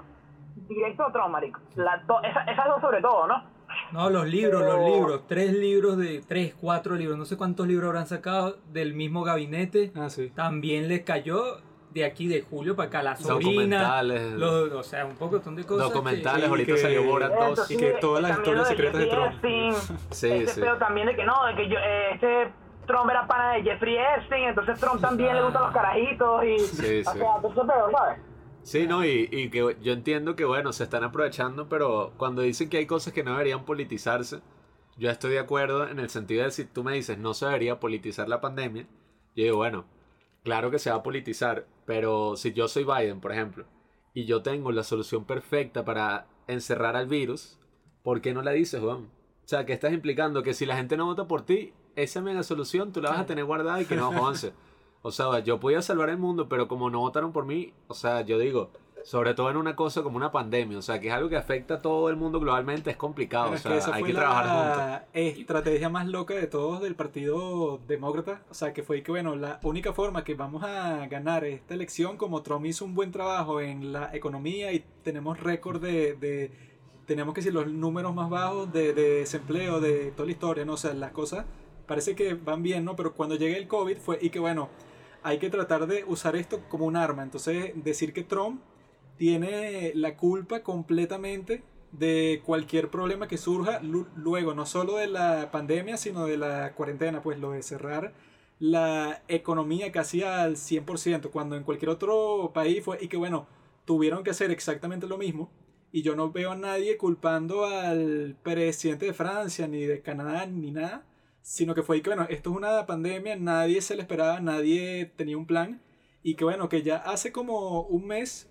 directo a Trump, marico. La, to- esa- esas dos sobre todo, ¿no? No, los libros, Pero- los libros. Tres libros de. Tres, cuatro libros. No sé cuántos libros habrán sacado del mismo gabinete. Ah, sí. También les cayó de aquí de julio para acá la sobrina. Documentales. los- o sea, un poco de cosas. que- Documentales, Sí, ahorita que- salió Borat Eso 2. y que todas las historias secretas de Jeffrey Trump. Sí, este sí. pedo también de que no, de que yo, eh, este Trump era pana de Jeffrey Epstein, entonces Trump también le gustan los carajitos y... Sí, o sí. sea, todo ¿sabes? Sí, no, y, y que yo entiendo que, bueno, se están aprovechando, pero cuando dicen que hay cosas que no deberían politizarse, yo estoy de acuerdo en el sentido de si tú me dices no se debería politizar la pandemia, yo digo, bueno, claro que se va a politizar, pero si yo soy Biden, por ejemplo, y yo tengo la solución perfecta para encerrar al virus, ¿por qué no la dices, Juan? O sea, que estás implicando que si la gente no vota por ti, esa mega solución tú la vas a tener guardada y que no avance. O sea, yo podía salvar el mundo, pero como no votaron por mí, o sea, yo digo, sobre todo en una cosa como una pandemia, o sea, que es algo que afecta a todo el mundo globalmente, es complicado, Pero o es sea, que esa hay que trabajar juntos. la estrategia más loca de todos del Partido Demócrata. O sea, que fue que, bueno, la única forma que vamos a ganar esta elección, como Trump hizo un buen trabajo en la economía y tenemos récord de, de tenemos que decir, los números más bajos de, de desempleo de toda la historia, ¿no? O sea, las cosas parece que van bien, ¿no? Pero cuando llegue el COVID fue, y que, bueno, hay que tratar de usar esto como un arma. Entonces, decir que Trump tiene la culpa completamente de cualquier problema que surja lu- luego, no solo de la pandemia, sino de la cuarentena, pues lo de cerrar la economía casi al 100%, cuando en cualquier otro país fue, y que bueno, tuvieron que hacer exactamente lo mismo, y yo no veo a nadie culpando al presidente de Francia, ni de Canadá, ni nada, sino que fue que bueno, esto es una pandemia, nadie se le esperaba, nadie tenía un plan, y que bueno, que ya hace como un mes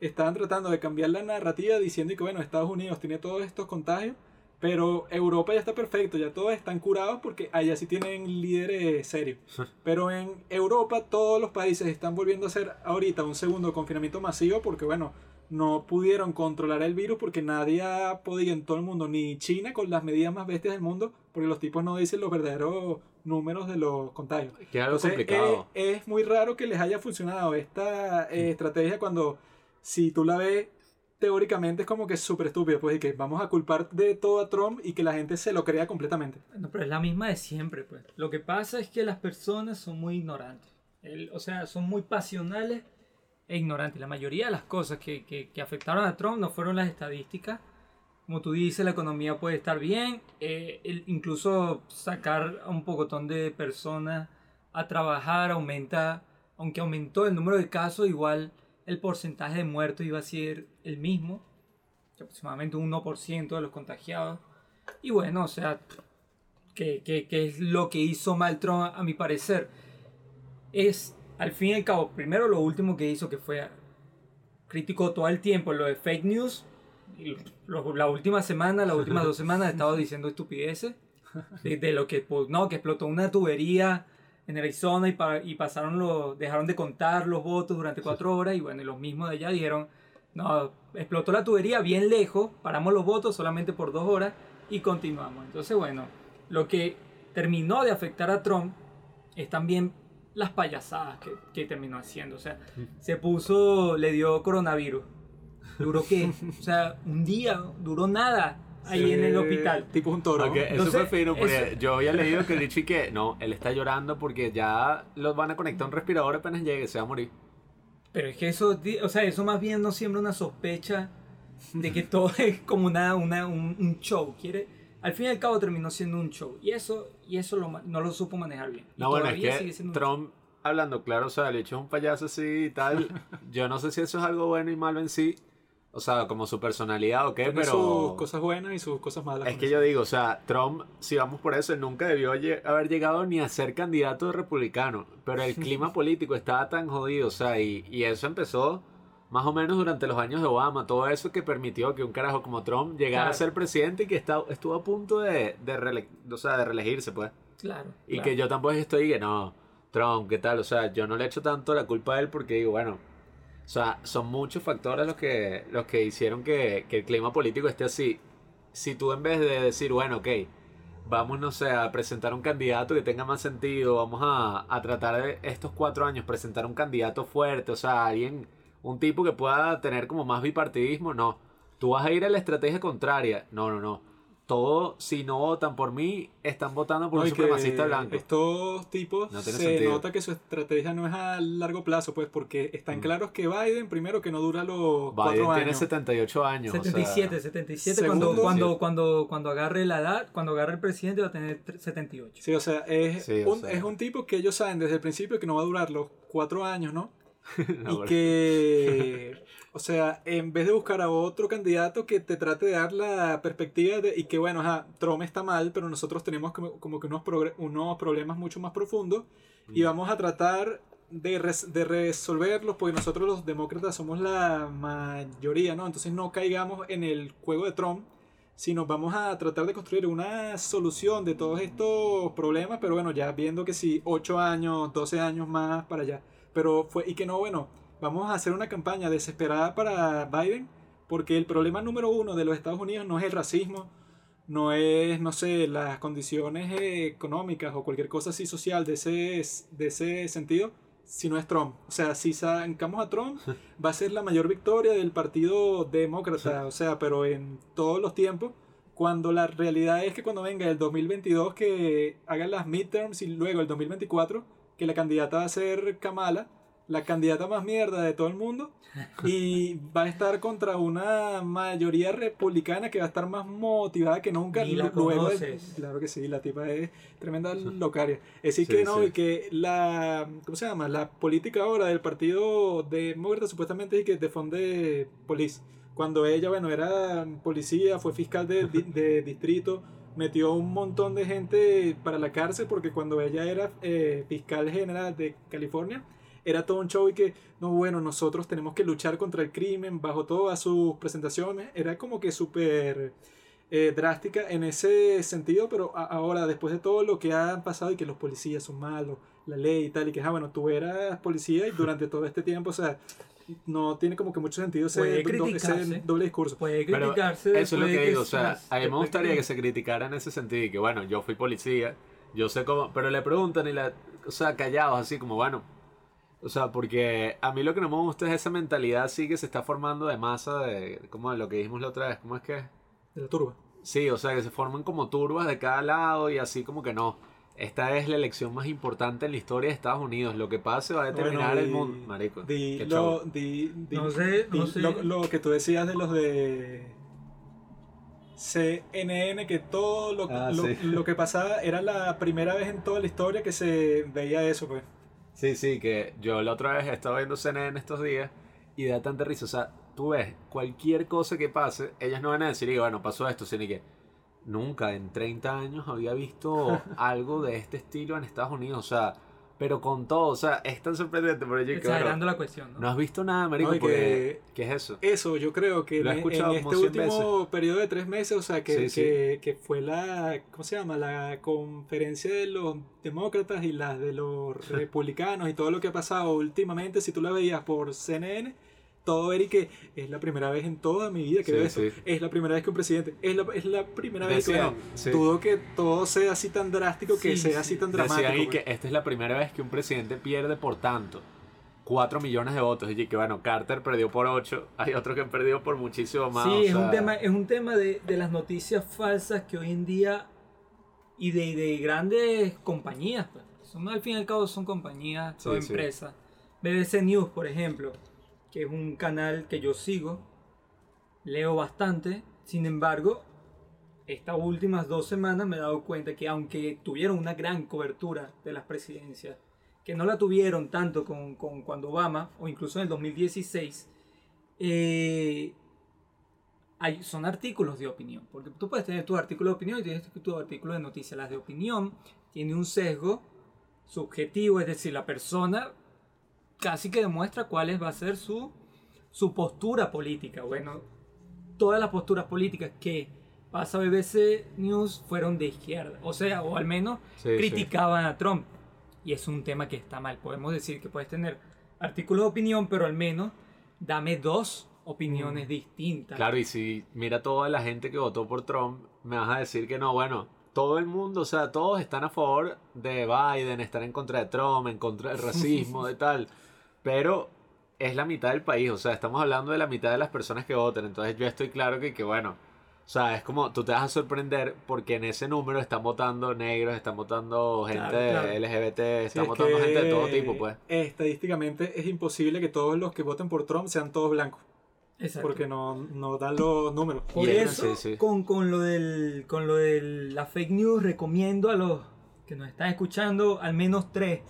estaban tratando de cambiar la narrativa diciendo que bueno, Estados Unidos tiene todos estos contagios, pero Europa ya está perfecto, ya todos están curados porque allá sí tienen líderes serios. Pero en Europa todos los países están volviendo a hacer ahorita un segundo confinamiento masivo porque bueno, no pudieron controlar el virus porque nadie ha podido en todo el mundo, ni China con las medidas más bestias del mundo, porque los tipos no dicen los verdaderos números de los contagios. Que es algo Entonces, complicado. Es, es muy raro que les haya funcionado esta eh, estrategia cuando, si tú la ves, teóricamente es como que súper estúpido. Pues, y que vamos a culpar de todo a Trump y que la gente se lo crea completamente. No, pero es la misma de siempre, pues. Lo que pasa es que las personas son muy ignorantes. El- o sea, son muy pasionales e ignorantes. La mayoría de las cosas que, que- que afectaron a Trump no fueron las estadísticas. Como tú dices, la economía puede estar bien. eh, el- incluso sacar a un pocotón de personas a trabajar aumenta, aunque aumentó el número de casos, igual el porcentaje de muertos iba a ser el mismo. Aproximadamente un 1% de los contagiados. Y bueno, o sea, que, que- que es lo que hizo mal Trump a mi parecer. Es, al fin y al cabo, primero lo último que hizo que fue criticó todo el tiempo lo de fake news. Y lo- la última semana, las últimas dos semanas, estado diciendo estupideces. De, de lo que, pues, no, que explotó una tubería en Arizona y, pa- y pasaron los, dejaron de contar los votos durante cuatro horas. Y bueno, y los mismos de allá dijeron, no, explotó la tubería bien lejos, paramos los votos solamente por dos horas y continuamos. Entonces, bueno, lo que terminó de afectar a Trump es también las payasadas que, que terminó haciendo. O sea, se puso, le dio coronavirus. ¿Duró qué? O sea, un día, duró nada ahí en el hospital. Tipo un toro. Ok, eso Entonces, fue fino porque eso- yo había leído que y que no, él está llorando porque ya los van a conectar a un respirador apenas llegue, se va a morir. Pero es que eso, o sea, eso más bien no siembra una sospecha de que todo es como una, una, un, un show. Quiere, al fin y al cabo terminó siendo un show. Y eso, y eso lo no lo supo manejar bien. Y No, bueno, es que Trump, hablando claro, o sea, el hecho es un payaso así y tal. yo no sé si eso es algo bueno y malo en sí. O sea, como su personalidad o qué, Tiene pero... sus cosas buenas y sus cosas malas. Es que eso. yo digo, o sea, Trump, si vamos por eso, él nunca debió haber llegado ni a ser candidato de republicano. Pero el clima político estaba tan jodido, o sea, y, y eso empezó más o menos durante los años de Obama. Todo eso que permitió que un carajo como Trump llegara a ser presidente y que está, estuvo a punto de, de, reele- o sea, de reelegirse, pues. Claro. Y claro. que yo tampoco estoy que no, Trump, ¿qué tal? O sea, yo no le echo tanto la culpa a él porque digo, bueno, o sea, son muchos factores los que, los que hicieron que, que el clima político esté así. Si tú en vez de decir, bueno, ok, vamos, no sé, a presentar un candidato que tenga más sentido, vamos a, a tratar de estos cuatro años presentar un candidato fuerte, o sea, alguien, un tipo que pueda tener como más bipartidismo, no. Tú vas a ir a la estrategia contraria. No, no, no. Todo, si no votan por mí, están votando por No, un supremacista blanco. Estos tipos No tiene se sentido. nota que su estrategia no es a largo plazo, pues, porque están Mm. claros que Biden, primero, que no dura los Biden cuatro tiene años. 78 años. o sea, 77, 77 Segundo, cuando, cuando, cuando, cuando agarre la edad, cuando agarre el presidente va a tener tre- 78. Sí, o sea, es, Sí, o un, sea. es un tipo que ellos saben desde el principio que no va a durar los cuatro años, ¿no? y que, o sea, en vez de buscar a otro candidato que te trate de dar la perspectiva de, y que, bueno, ajá, Trump está mal, pero nosotros tenemos como, como que unos, unos problemas mucho más profundos y Mm. vamos a tratar de, res- de resolverlos, porque nosotros los demócratas somos la mayoría, ¿no? Entonces no caigamos en el juego de Trump, sino vamos a tratar de construir una solución de todos estos problemas, pero bueno, ya viendo que si 8 años, 12 años más para allá. Pero fue, y que no, bueno, vamos a hacer una campaña desesperada para Biden, porque el problema número uno de los Estados Unidos no es el racismo, no es, no sé, las condiciones económicas o cualquier cosa así social de ese, de ese sentido, sino es Trump. O sea, si sacamos a Trump, va a ser la mayor victoria del Partido Demócrata, o sea, pero en todos los tiempos, cuando la realidad es que cuando venga el 2022 que hagan las midterms y luego el 2024, que la candidata va a ser Kamala, la candidata más mierda de todo el mundo, y va a estar contra una mayoría republicana que va a estar más motivada que nunca. Ni la lu- luego conoces. claro que sí, la tipa es tremenda locaria. Es decir, Sí, que no, sí. y que la, ¿cómo se llama? La política ahora del partido demócrata supuestamente es que defiende police. Cuando ella, bueno, era policía, fue fiscal de, de distrito, metió un montón de gente para la cárcel porque cuando ella era eh, fiscal general de California, era todo un show y que, no, bueno, nosotros tenemos que luchar contra el crimen bajo todas sus presentaciones. Era como que súper eh, drástica en ese sentido, pero ahora, después de todo lo que ha pasado y que los policías son malos, la ley y tal, y que, ah, bueno, tú eras policía y durante todo este tiempo, o sea, no tiene como que mucho sentido ese, Puede do- ese criticarse. doble discurso. Puede Pero criticarse. eso es lo que digo, o sea, a mí me gustaría que se criticara en ese sentido y que bueno, yo fui policía, yo sé cómo, pero le preguntan y la, o sea, callados así como bueno, o sea, porque a mí lo que no me gusta es esa mentalidad así que se está formando de masa de, como lo que dijimos la otra vez, ¿cómo es que? De la turba. Sí, o sea, que se forman como turbas de cada lado y así como que no. Esta es la elección más importante en la historia de Estados Unidos. Lo que pase va a determinar Bueno, el mundo. Marico. di lo, show. di- di- No sé, no sé. Lo, lo que tú decías de los de CNN, que todo lo, Ah, lo, sí. lo que pasaba era la primera vez en toda la historia que se veía eso, pues. Sí, sí, que yo la otra vez he estado viendo CNN estos días y da tanta risa. O sea, tú ves, cualquier cosa que pase, ellas no van a decir, y bueno, pasó esto, sino que nunca en 30 años había visto algo de este estilo en Estados Unidos. O sea, pero con todo, o sea, es tan sorprendente. Pero yo, que, Exagerando bueno, la cuestión, ¿no? no has visto nada, marico, No, porque, ¿qué es eso? Eso, yo creo que Lo he en, escuchado en este 100 último periodo de tres meses, o sea, que, Sí, sí. que, que fue la, ¿cómo se llama? La conferencia de los demócratas y las de los republicanos y todo lo que ha pasado últimamente, si tú la veías por CNN, todo era y que es la primera vez en toda mi vida que Sí, veo esto. sí. Es la primera vez que un presidente, es la, es la primera vez que, bueno, sí. dudo que todo sea así tan drástico, que sea sí. así tan Decían dramático. ahí pues. que esta es la primera vez que un presidente pierde por tanto. 4 millones de votos. Y que bueno, Carter perdió por 8. Hay otro que perdió por muchísimo más. Sí, es, sea, un tema, es un tema de, de las noticias falsas que hoy en día y de, de grandes compañías, pues. Son, al fin y al cabo son compañías sí. empresas. BBC News, por ejemplo, que es un canal que yo sigo, leo bastante, sin embargo, estas últimas dos semanas me he dado cuenta que aunque tuvieron una gran cobertura de las presidencias, que no la tuvieron tanto con, con cuando Obama, o incluso en el 2016, eh, hay, son artículos de opinión, porque tú puedes tener tu artículo de opinión y tienes tu artículo de noticias. Las de opinión tiene un sesgo subjetivo, es decir, la persona casi que demuestra cuál va a ser su, su postura política. Bueno, todas las posturas políticas que pasa BBC News fueron de izquierda, o sea, o al menos Sí, sí. criticaban a Trump. Y es un tema que está mal. Podemos decir que puedes tener artículos de opinión, pero al menos dame dos opiniones distintas. Claro, y si mira toda la gente que votó por Trump, me vas a decir que no, bueno, todo el mundo, o sea, todos están a favor de Biden, están en contra de Trump, en contra del racismo, de tal. Pero es la mitad del país, o sea, estamos hablando de la mitad de las personas que votan. Entonces yo estoy claro que, que bueno, o sea, es como tú te vas a sorprender porque en ese número están votando negros, están votando gente Claro, claro. LGBT, Sí, están es votando que gente de todo tipo, pues. Estadísticamente es imposible que todos los que voten por Trump sean todos blancos. Exacto. Porque no, no dan los números. Por Y- eso, sí, sí. Con, con lo del, con lo de la fake news, recomiendo a los que nos están escuchando al menos tres,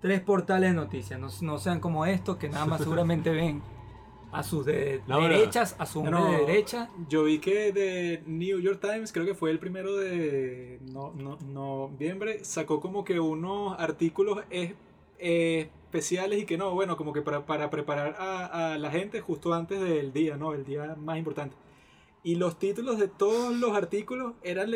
tres portales de noticias. No, no sean como estos que nada más seguramente ven a sus de No, no. derechas, a sus No, de derecha. Yo vi que de New York Times, creo que fue el primero de no, no- noviembre, sacó como que unos artículos es- eh, especiales y que no, bueno, como que para, para preparar a, a la gente justo antes del día, ¿no? El día más importante. Y los títulos de todos los artículos eran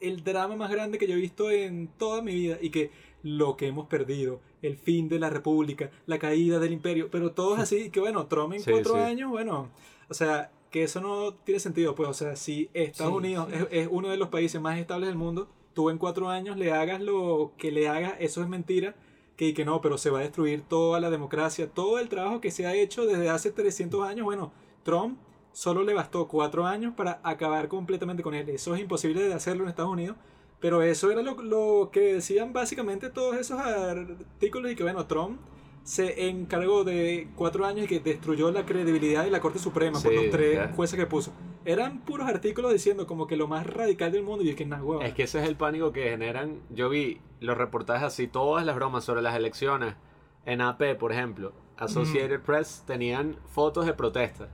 el drama más grande que yo he visto en toda mi vida y que lo que hemos perdido, el fin de la república, la caída del imperio, pero todos así, que bueno, Trump en Sí, cuatro sí. años, bueno, o sea, que eso no tiene sentido, pues, o sea, si Estados Sí, Unidos. Es, es uno de los países más estables del mundo, tú en cuatro años le hagas lo que le hagas, eso es mentira, que, que no, pero se va a destruir toda la democracia, todo el trabajo que se ha hecho desde hace 300 años, bueno, Trump solo le bastó cuatro años para acabar completamente con él, eso es imposible de hacerlo en Estados Unidos, pero eso era lo, lo que decían básicamente todos esos artículos y que bueno, Trump se encargó de cuatro años y que destruyó la credibilidad de la Corte Suprema por los tres ya. jueces que puso. Eran puros artículos diciendo como que lo más radical del mundo y es que nada. Es que ese es el pánico que generan. Yo vi los reportajes así, todas las bromas sobre las elecciones en AP, por ejemplo. Associated Press tenían fotos de protesta.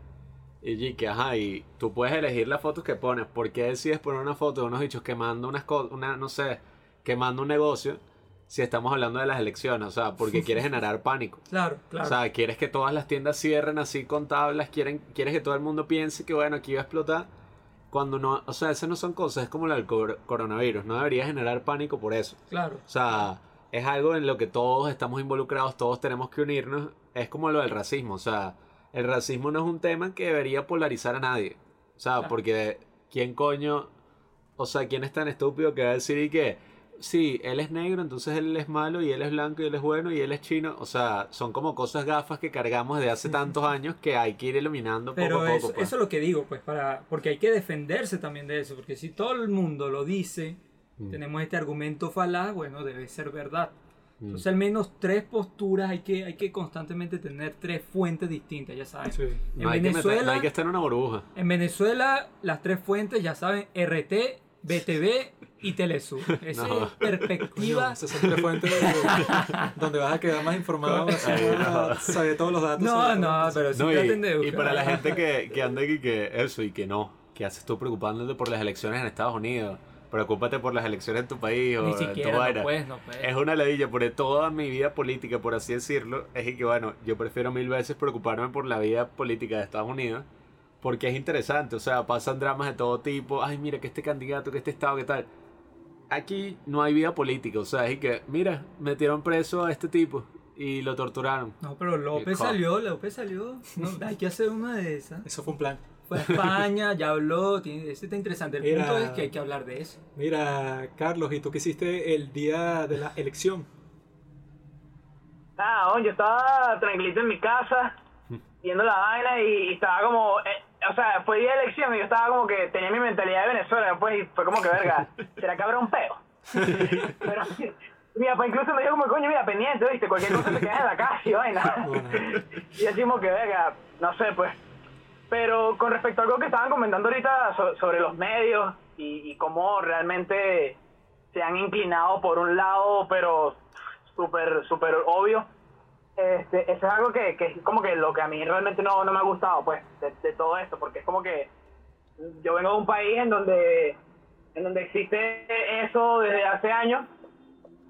Y que, ajá, y tú puedes elegir las fotos que pones. ¿Por qué decides poner una foto de unos bichos quemando unas cosas, una, no sé, quemando un negocio si estamos hablando de las elecciones? O sea, porque quieres generar pánico. Claro, claro. O sea, quieres que todas las tiendas cierren así con tablas, quieren, quieres que todo el mundo piense que bueno, aquí va a explotar. Cuando no, o sea, esas no son cosas, es como cor- coronavirus, no debería generar pánico por eso. claro. O sea, es algo en lo que todos estamos involucrados, todos tenemos que unirnos. Es como lo del racismo, o sea, el racismo no es un tema que debería polarizar a nadie. O sea, Claro. porque ¿quién coño, o sea, quién es tan estúpido que va a decir y que, sí, él es negro, entonces él es malo, y él es blanco, y él es bueno, y él es chino? O sea, son como cosas gafas que cargamos desde hace tantos años que hay que ir eliminando poco Pero a poco. eso, pues. eso es lo que digo, pues, para porque hay que defenderse también de eso, porque si todo el mundo lo dice, Mm. tenemos este argumento falaz, bueno, debe ser verdad. Mm. Entonces al menos tres posturas hay que, hay que constantemente tener tres fuentes distintas, ya saben. Sí. En no, hay que meter- Venezuela, no hay que estar en una burbuja. en Venezuela las tres fuentes ya saben, RT, BTV y Telesur. Esa No. es perspectiva. Coño, esas son tres fuentes donde vas a quedar más informado, no. saber todos los datos. No, no, pero sí No, y, traten de y buscar. para la gente que, que anda aquí que eso y que no, que haces tú preocupándote por las elecciones en Estados Unidos, preocúpate por las elecciones en tu país o Ni en tu siquiera, vaina. no puedes, no puedes. Es una ladilla, porque toda mi vida política, por así decirlo, es que bueno, yo prefiero mil veces preocuparme por la vida política de Estados Unidos, porque es interesante, o sea, pasan dramas de todo tipo, ay, mira que este candidato, que este estado, que tal. Aquí no hay vida política, o sea, es que, mira, metieron preso a este tipo y lo torturaron. No, pero López salió, López salió. No, hay que hacer una de esas. Eso fue un plan. Fue a España, ya habló, tiene, ese está interesante. El Mira. punto es que hay que hablar de eso. Mira, Carlos, ¿y tú qué hiciste el día de la elección? Ah, yo estaba tranquilito en mi casa, viendo la vaina y, y estaba como, eh, o sea, fue día de elección y yo estaba como que tenía mi mentalidad de Venezuela, pues, y fue como que, verga, ¿será que habrá un peo? Pero mi papá incluso me dijo como, coño, mira, pendiente, ¿viste? Cualquier cosa te quedas en la casa y vaina. Bueno. y así como que, verga, no sé, pues. Pero con respecto a algo que estaban comentando ahorita so- sobre los medios y, cómo realmente se han inclinado por un lado, pero súper, súper obvio. Este, eso es algo que, es como que lo que a mí realmente no, no me ha gustado, pues, de, todo esto, porque es como que yo vengo de un país en donde, en donde existe eso desde hace años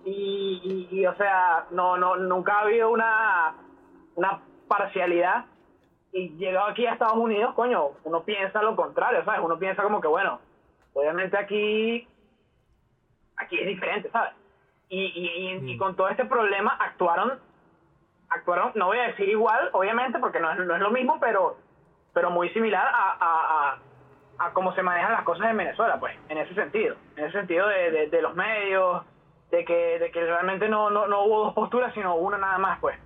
y, y, y, o sea, no, no, nunca ha habido una, una parcialidad y llegado aquí a Estados Unidos, coño, uno piensa lo contrario, ¿sabes? Uno piensa como que, bueno, obviamente aquí, aquí es diferente, ¿sabes? Y, y, y, y con todo este problema actuaron, actuaron, no voy a decir igual, obviamente, porque no es, no es lo mismo, pero, pero muy similar a, a, a, a cómo se manejan las cosas en Venezuela, pues, en ese sentido, en ese sentido de, de, de los medios, de que, de que realmente no, no, no hubo dos posturas, sino una nada más, pues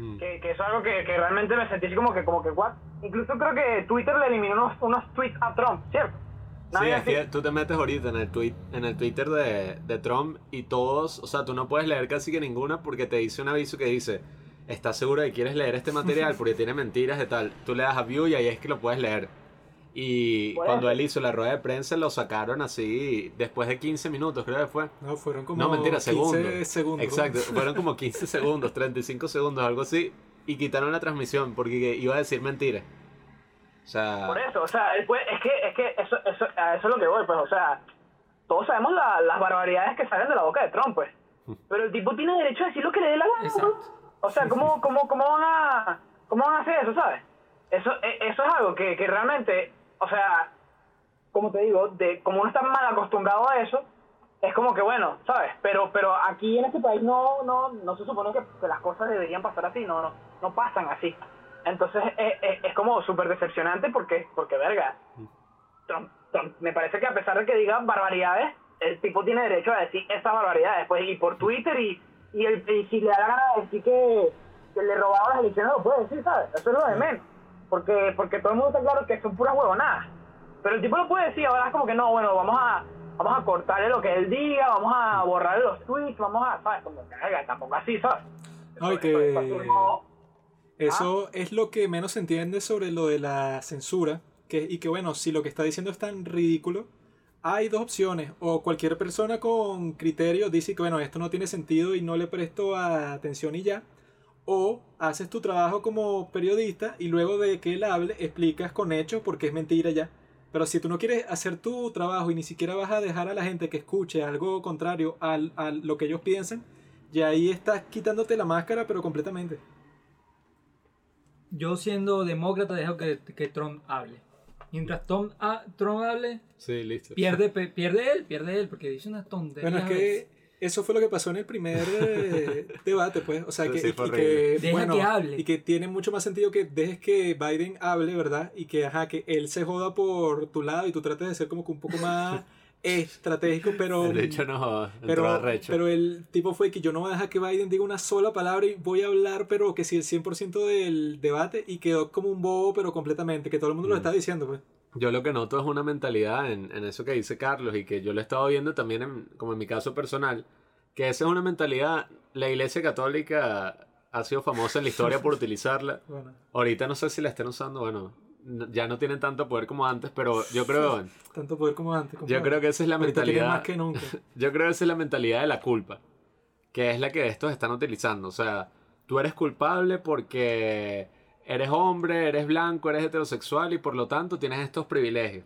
Mm. que, que es algo que, que realmente me sentí así como que, como que, what? Incluso creo que Twitter le eliminó unos, unos tweets a Trump, ¿cierto? Sí, Nadie es así. que tú te metes ahorita en el tweet, en el Twitter de, de Trump y todos, o sea, tú no puedes leer casi que ninguna porque te dice un aviso que dice, ¿estás seguro de que quieres leer este material? Porque tiene mentiras de tal. Tú le das a view y ahí es que lo puedes leer. Y cuando él hizo la rueda de prensa lo sacaron así después de 15 minutos, creo que fue. No, fueron como no, mentira, 15 segundos. segundos. Exacto, fueron como 15 segundos, 35 segundos, algo así. Y quitaron la transmisión porque iba a decir mentiras. O sea, Por eso, o sea, él puede- es que, es que eso, eso, a eso es lo que voy, pues, o sea, todos sabemos la- las barbaridades que salen de la boca de Trump, pues. Pero el tipo tiene derecho a decir lo que le dé la gana. ¿no? Exacto. O sea, ¿cómo, cómo, cómo, van a, ¿cómo van a hacer eso, sabes? Eso, e- eso es algo que, que realmente, o sea, como te digo, de como uno está mal acostumbrado a eso, es como que bueno, ¿sabes? Pero pero aquí en este país no no no se supone que, que las cosas deberían pasar así, no no, no pasan así. Entonces es, es, es como súper decepcionante porque, porque verga, Trump, Trump, me parece que a pesar de que diga barbaridades, el tipo tiene derecho a decir esas barbaridades, pues, y por Twitter, y, y, el, y si le da la gana de decir que, que le robaron las elecciones, lo puede decir, ¿sabes? Eso es lo de menos. Porque, porque todo el mundo está claro que son puras huevonadas. Pero el tipo lo puede decir, ahora es como que no, bueno, vamos a vamos a cortarle lo que él diga, vamos a borrarle los tweets, vamos a, ¿sabes? Como que, verga, tampoco así, ¿sabes? No, y que- eso- eso Eso es lo que menos se entiende sobre lo de la censura. Que, y que bueno, si lo que está diciendo es tan ridículo, hay dos opciones. O cualquier persona con criterio dice que bueno, esto no tiene sentido y no le presto atención y ya. O haces tu trabajo como periodista y luego de que él hable explicas con hechos porque es mentira ya. Pero si tú no quieres hacer tu trabajo y ni siquiera vas a dejar a la gente que escuche algo contrario al- a lo que ellos piensan, ya ahí estás quitándote la máscara pero completamente. Yo siendo demócrata dejo que, que Trump hable. Mientras Tom, ah, Trump hable, Sí, listo. pierde, pe- pierde él, pierde él, porque dice una tontería. Bueno, es que eso fue lo que pasó en el primer eh, debate, pues. O sea, que, sí, y- que, Deja bueno, que hable. y que tiene mucho más sentido que dejes que Biden hable, ¿verdad? Y que, ajá, que él se joda por tu lado y tú trates de ser como que un poco más estratégico, pero... De hecho, no, Pero, pero el tipo fue que yo no voy a dejar que Biden diga una sola palabra y voy a hablar, pero que si el 100% del debate y quedó como un bobo, pero completamente, que todo el mundo lo Mm. está diciendo, pues. Yo lo que noto es una mentalidad en, en eso que dice Carlos y que yo lo he estado viendo también, en- como en mi caso personal, que esa es una mentalidad, la Iglesia Católica ha sido famosa en la historia por utilizarla. Bueno, Ahorita no sé si la estén usando, bueno, no- ya no tienen tanto poder como antes, pero yo creo, tanto poder como antes. yo compadre. creo que esa es la Ahorita mentalidad, más que nunca. yo creo que esa es la mentalidad de la culpa, que es la que estos están utilizando. O sea, tú eres culpable porque eres hombre, eres blanco, eres heterosexual y por lo tanto tienes estos privilegios.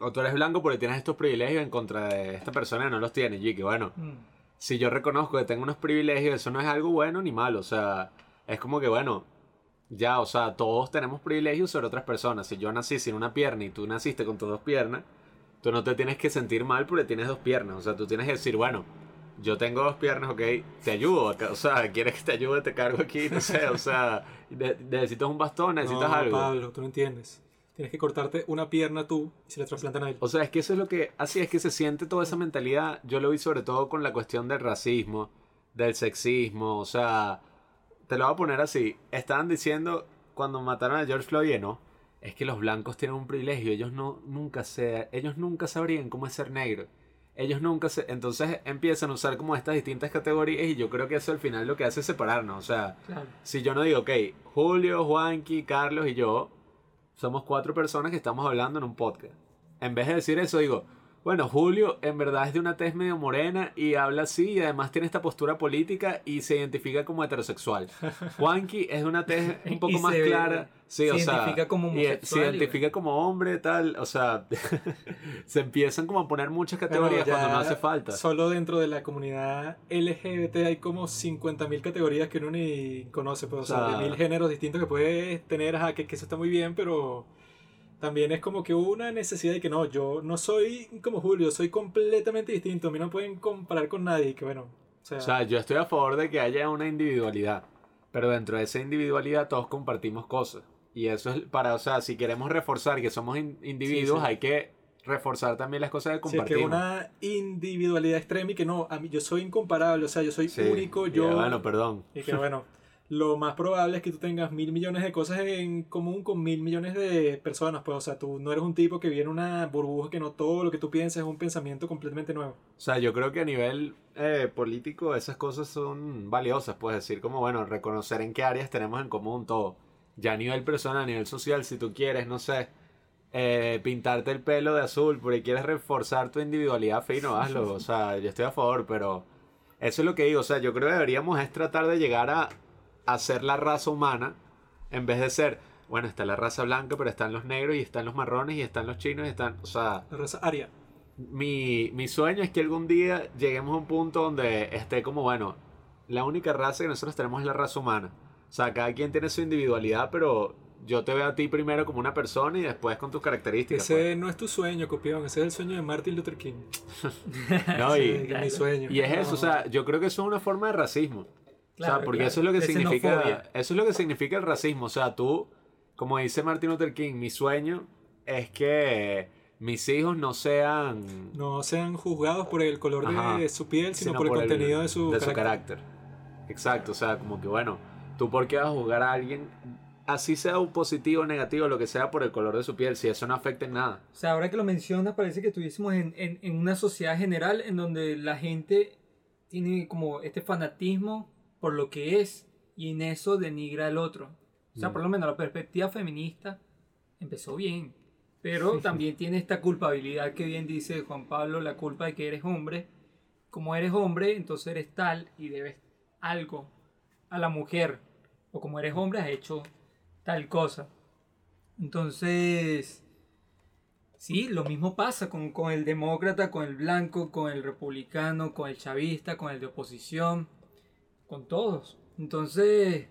O tú eres blanco porque tienes estos privilegios en contra de esta persona que no los tiene. Y que bueno, Mm. si yo reconozco que tengo unos privilegios, eso no es algo bueno ni malo. O sea, es como que bueno, ya, o sea, todos tenemos privilegios sobre otras personas. Si yo nací sin una pierna y tú naciste con tus dos piernas, tú no te tienes que sentir mal porque tienes dos piernas. O sea, tú tienes que decir, bueno, yo tengo dos piernas, ok, te ayudo. O sea, quieres que te ayude, te cargo aquí, no sé. O sea, ne- necesitas un bastón, necesitas no, algo. Pablo, tú no entiendes. Tienes que cortarte una pierna tú y se la trasplantan a él. O sea, es que eso es lo que. Así es que se siente toda esa mentalidad. Yo lo vi sobre todo con la cuestión del racismo, del sexismo. O sea, te lo voy a poner así. Estaban diciendo cuando mataron a George Floyd, no. Es que los blancos tienen un privilegio. Ellos no nunca se, ellos nunca sabrían cómo es ser negro. Ellos nunca se. Entonces empiezan a usar como estas distintas categorías y yo creo que eso al final lo que hace es separarnos. O sea, Claro. si yo no digo, ok, Julio, Juanqui, Carlos y yo somos cuatro personas que estamos hablando en un podcast. En vez de decir eso, digo, bueno, Julio en verdad es de una tez medio morena y habla así y además tiene esta postura política y se identifica como heterosexual. Juanqui es de una tez un poco Y más se- clara. Sí, se o sea, identifica como y, eh, homosexual se identifica como hombre, tal. O sea, se empiezan como a poner muchas categorías cuando no hace falta. Solo dentro de la comunidad LGBT hay como 50.000 categorías que uno ni conoce. Pues, o sea, O sea, de mil géneros distintos que puedes tener, ajá, que, que eso está muy bien, pero también es como que una necesidad de que no, yo no soy como Julio, soy completamente distinto. A mí no pueden comparar con nadie. Que bueno, o sea, O sea, yo estoy a favor de que haya una individualidad, pero dentro de esa individualidad todos compartimos cosas. Y eso es para, o sea, si queremos reforzar que somos in- individuos, Sí, sí. hay que reforzar también las cosas que si es que una individualidad extrema y que no, a mí yo soy incomparable, o sea, yo soy Sí, único, yo... bueno, perdón. Y que bueno, lo más probable es que tú tengas mil millones de cosas en común con mil millones de personas. Pues, o sea, tú no eres un tipo que vive en una burbuja que no todo lo que tú piensas es un pensamiento completamente nuevo. O sea, yo creo que a nivel eh, político esas cosas son valiosas, puedes decir como, bueno, reconocer en qué áreas tenemos en común todo. Ya a nivel personal, a nivel social, si tú quieres, no sé, eh, pintarte el pelo de azul porque quieres reforzar tu individualidad, fino, hazlo. O sea, yo estoy a favor, pero eso es lo que digo. O sea, yo creo que deberíamos es tratar de llegar a, a ser la raza humana en vez de ser, bueno, está la raza blanca, pero están los negros y están los marrones y están los chinos y están, o sea... La raza aria. mi, mi sueño es que algún día lleguemos a un punto donde esté como, bueno, la única raza que nosotros tenemos es la raza humana. O sea, cada quien tiene su individualidad, pero yo te veo a ti primero como una persona y después con tus características. Ese no es tu sueño, copión. Ese es el sueño de Martin Luther King. pues. No, y, es mi sueño. y es eso, o sea, yo creo que eso es una forma de racismo. O sea, Claro, porque claro. eso es lo que De significa, xenofobia. eso es lo que significa el racismo. O sea, tú, como dice Martin Luther King, mi sueño es que mis hijos no sean No sean juzgados por el color Ajá. de su piel, sino, sino por el contenido de su, de su carácter. carácter. Exacto, o sea, como que bueno, tú por qué vas a juzgar a alguien, así sea un positivo o negativo, lo que sea por el color de su piel, si eso no afecta en nada. O sea, ahora que lo mencionas, parece que estuviésemos en, en, en una sociedad general en donde la gente tiene como este fanatismo por lo que es y en eso denigra al otro. O sea, Mm. por lo menos la perspectiva feminista empezó bien, pero también tiene esta culpabilidad que bien dice Juan Pablo, la culpa de que eres hombre. Como eres hombre, entonces eres tal y debes algo a la mujer. O como eres hombre, has hecho tal cosa. Entonces, sí, lo mismo pasa con, con el demócrata, con el blanco, con el republicano, con el chavista, con el de oposición, con todos. Entonces,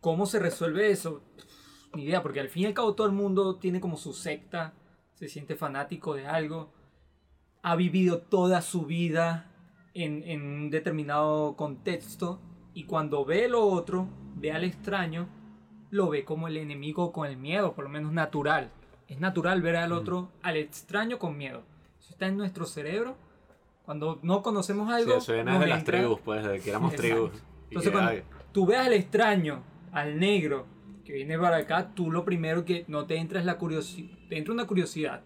¿cómo se resuelve eso? Pff, Ni idea, porque al fin y al cabo todo el mundo tiene como su secta, se siente fanático de algo, ha vivido toda su vida en, en un determinado contexto y cuando ve lo otro, ve al extraño, lo ve como el enemigo con el miedo, por lo menos natural. Es natural ver al otro, al extraño con miedo. Eso está en nuestro cerebro. Cuando no conocemos Sí, algo, viene nos de las entra- tribus, pues, de que éramos tribus. Entonces, cuando tú ves al extraño, al negro, que viene para acá, tú lo primero que no te entra es la curiosidad. Te entra una curiosidad.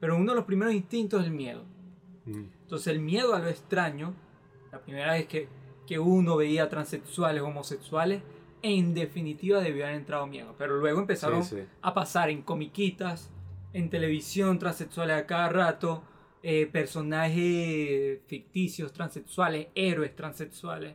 Pero uno de los primeros instintos es el miedo. mm, Entonces, el miedo a lo extraño, la primera vez que, que uno veía transexuales, homosexuales, en definitiva debió haber entrado miedo. Pero luego empezaron Sí, sí. a pasar en comiquitas, en televisión, transexuales a cada rato, eh, personajes ficticios transexuales, héroes transexuales.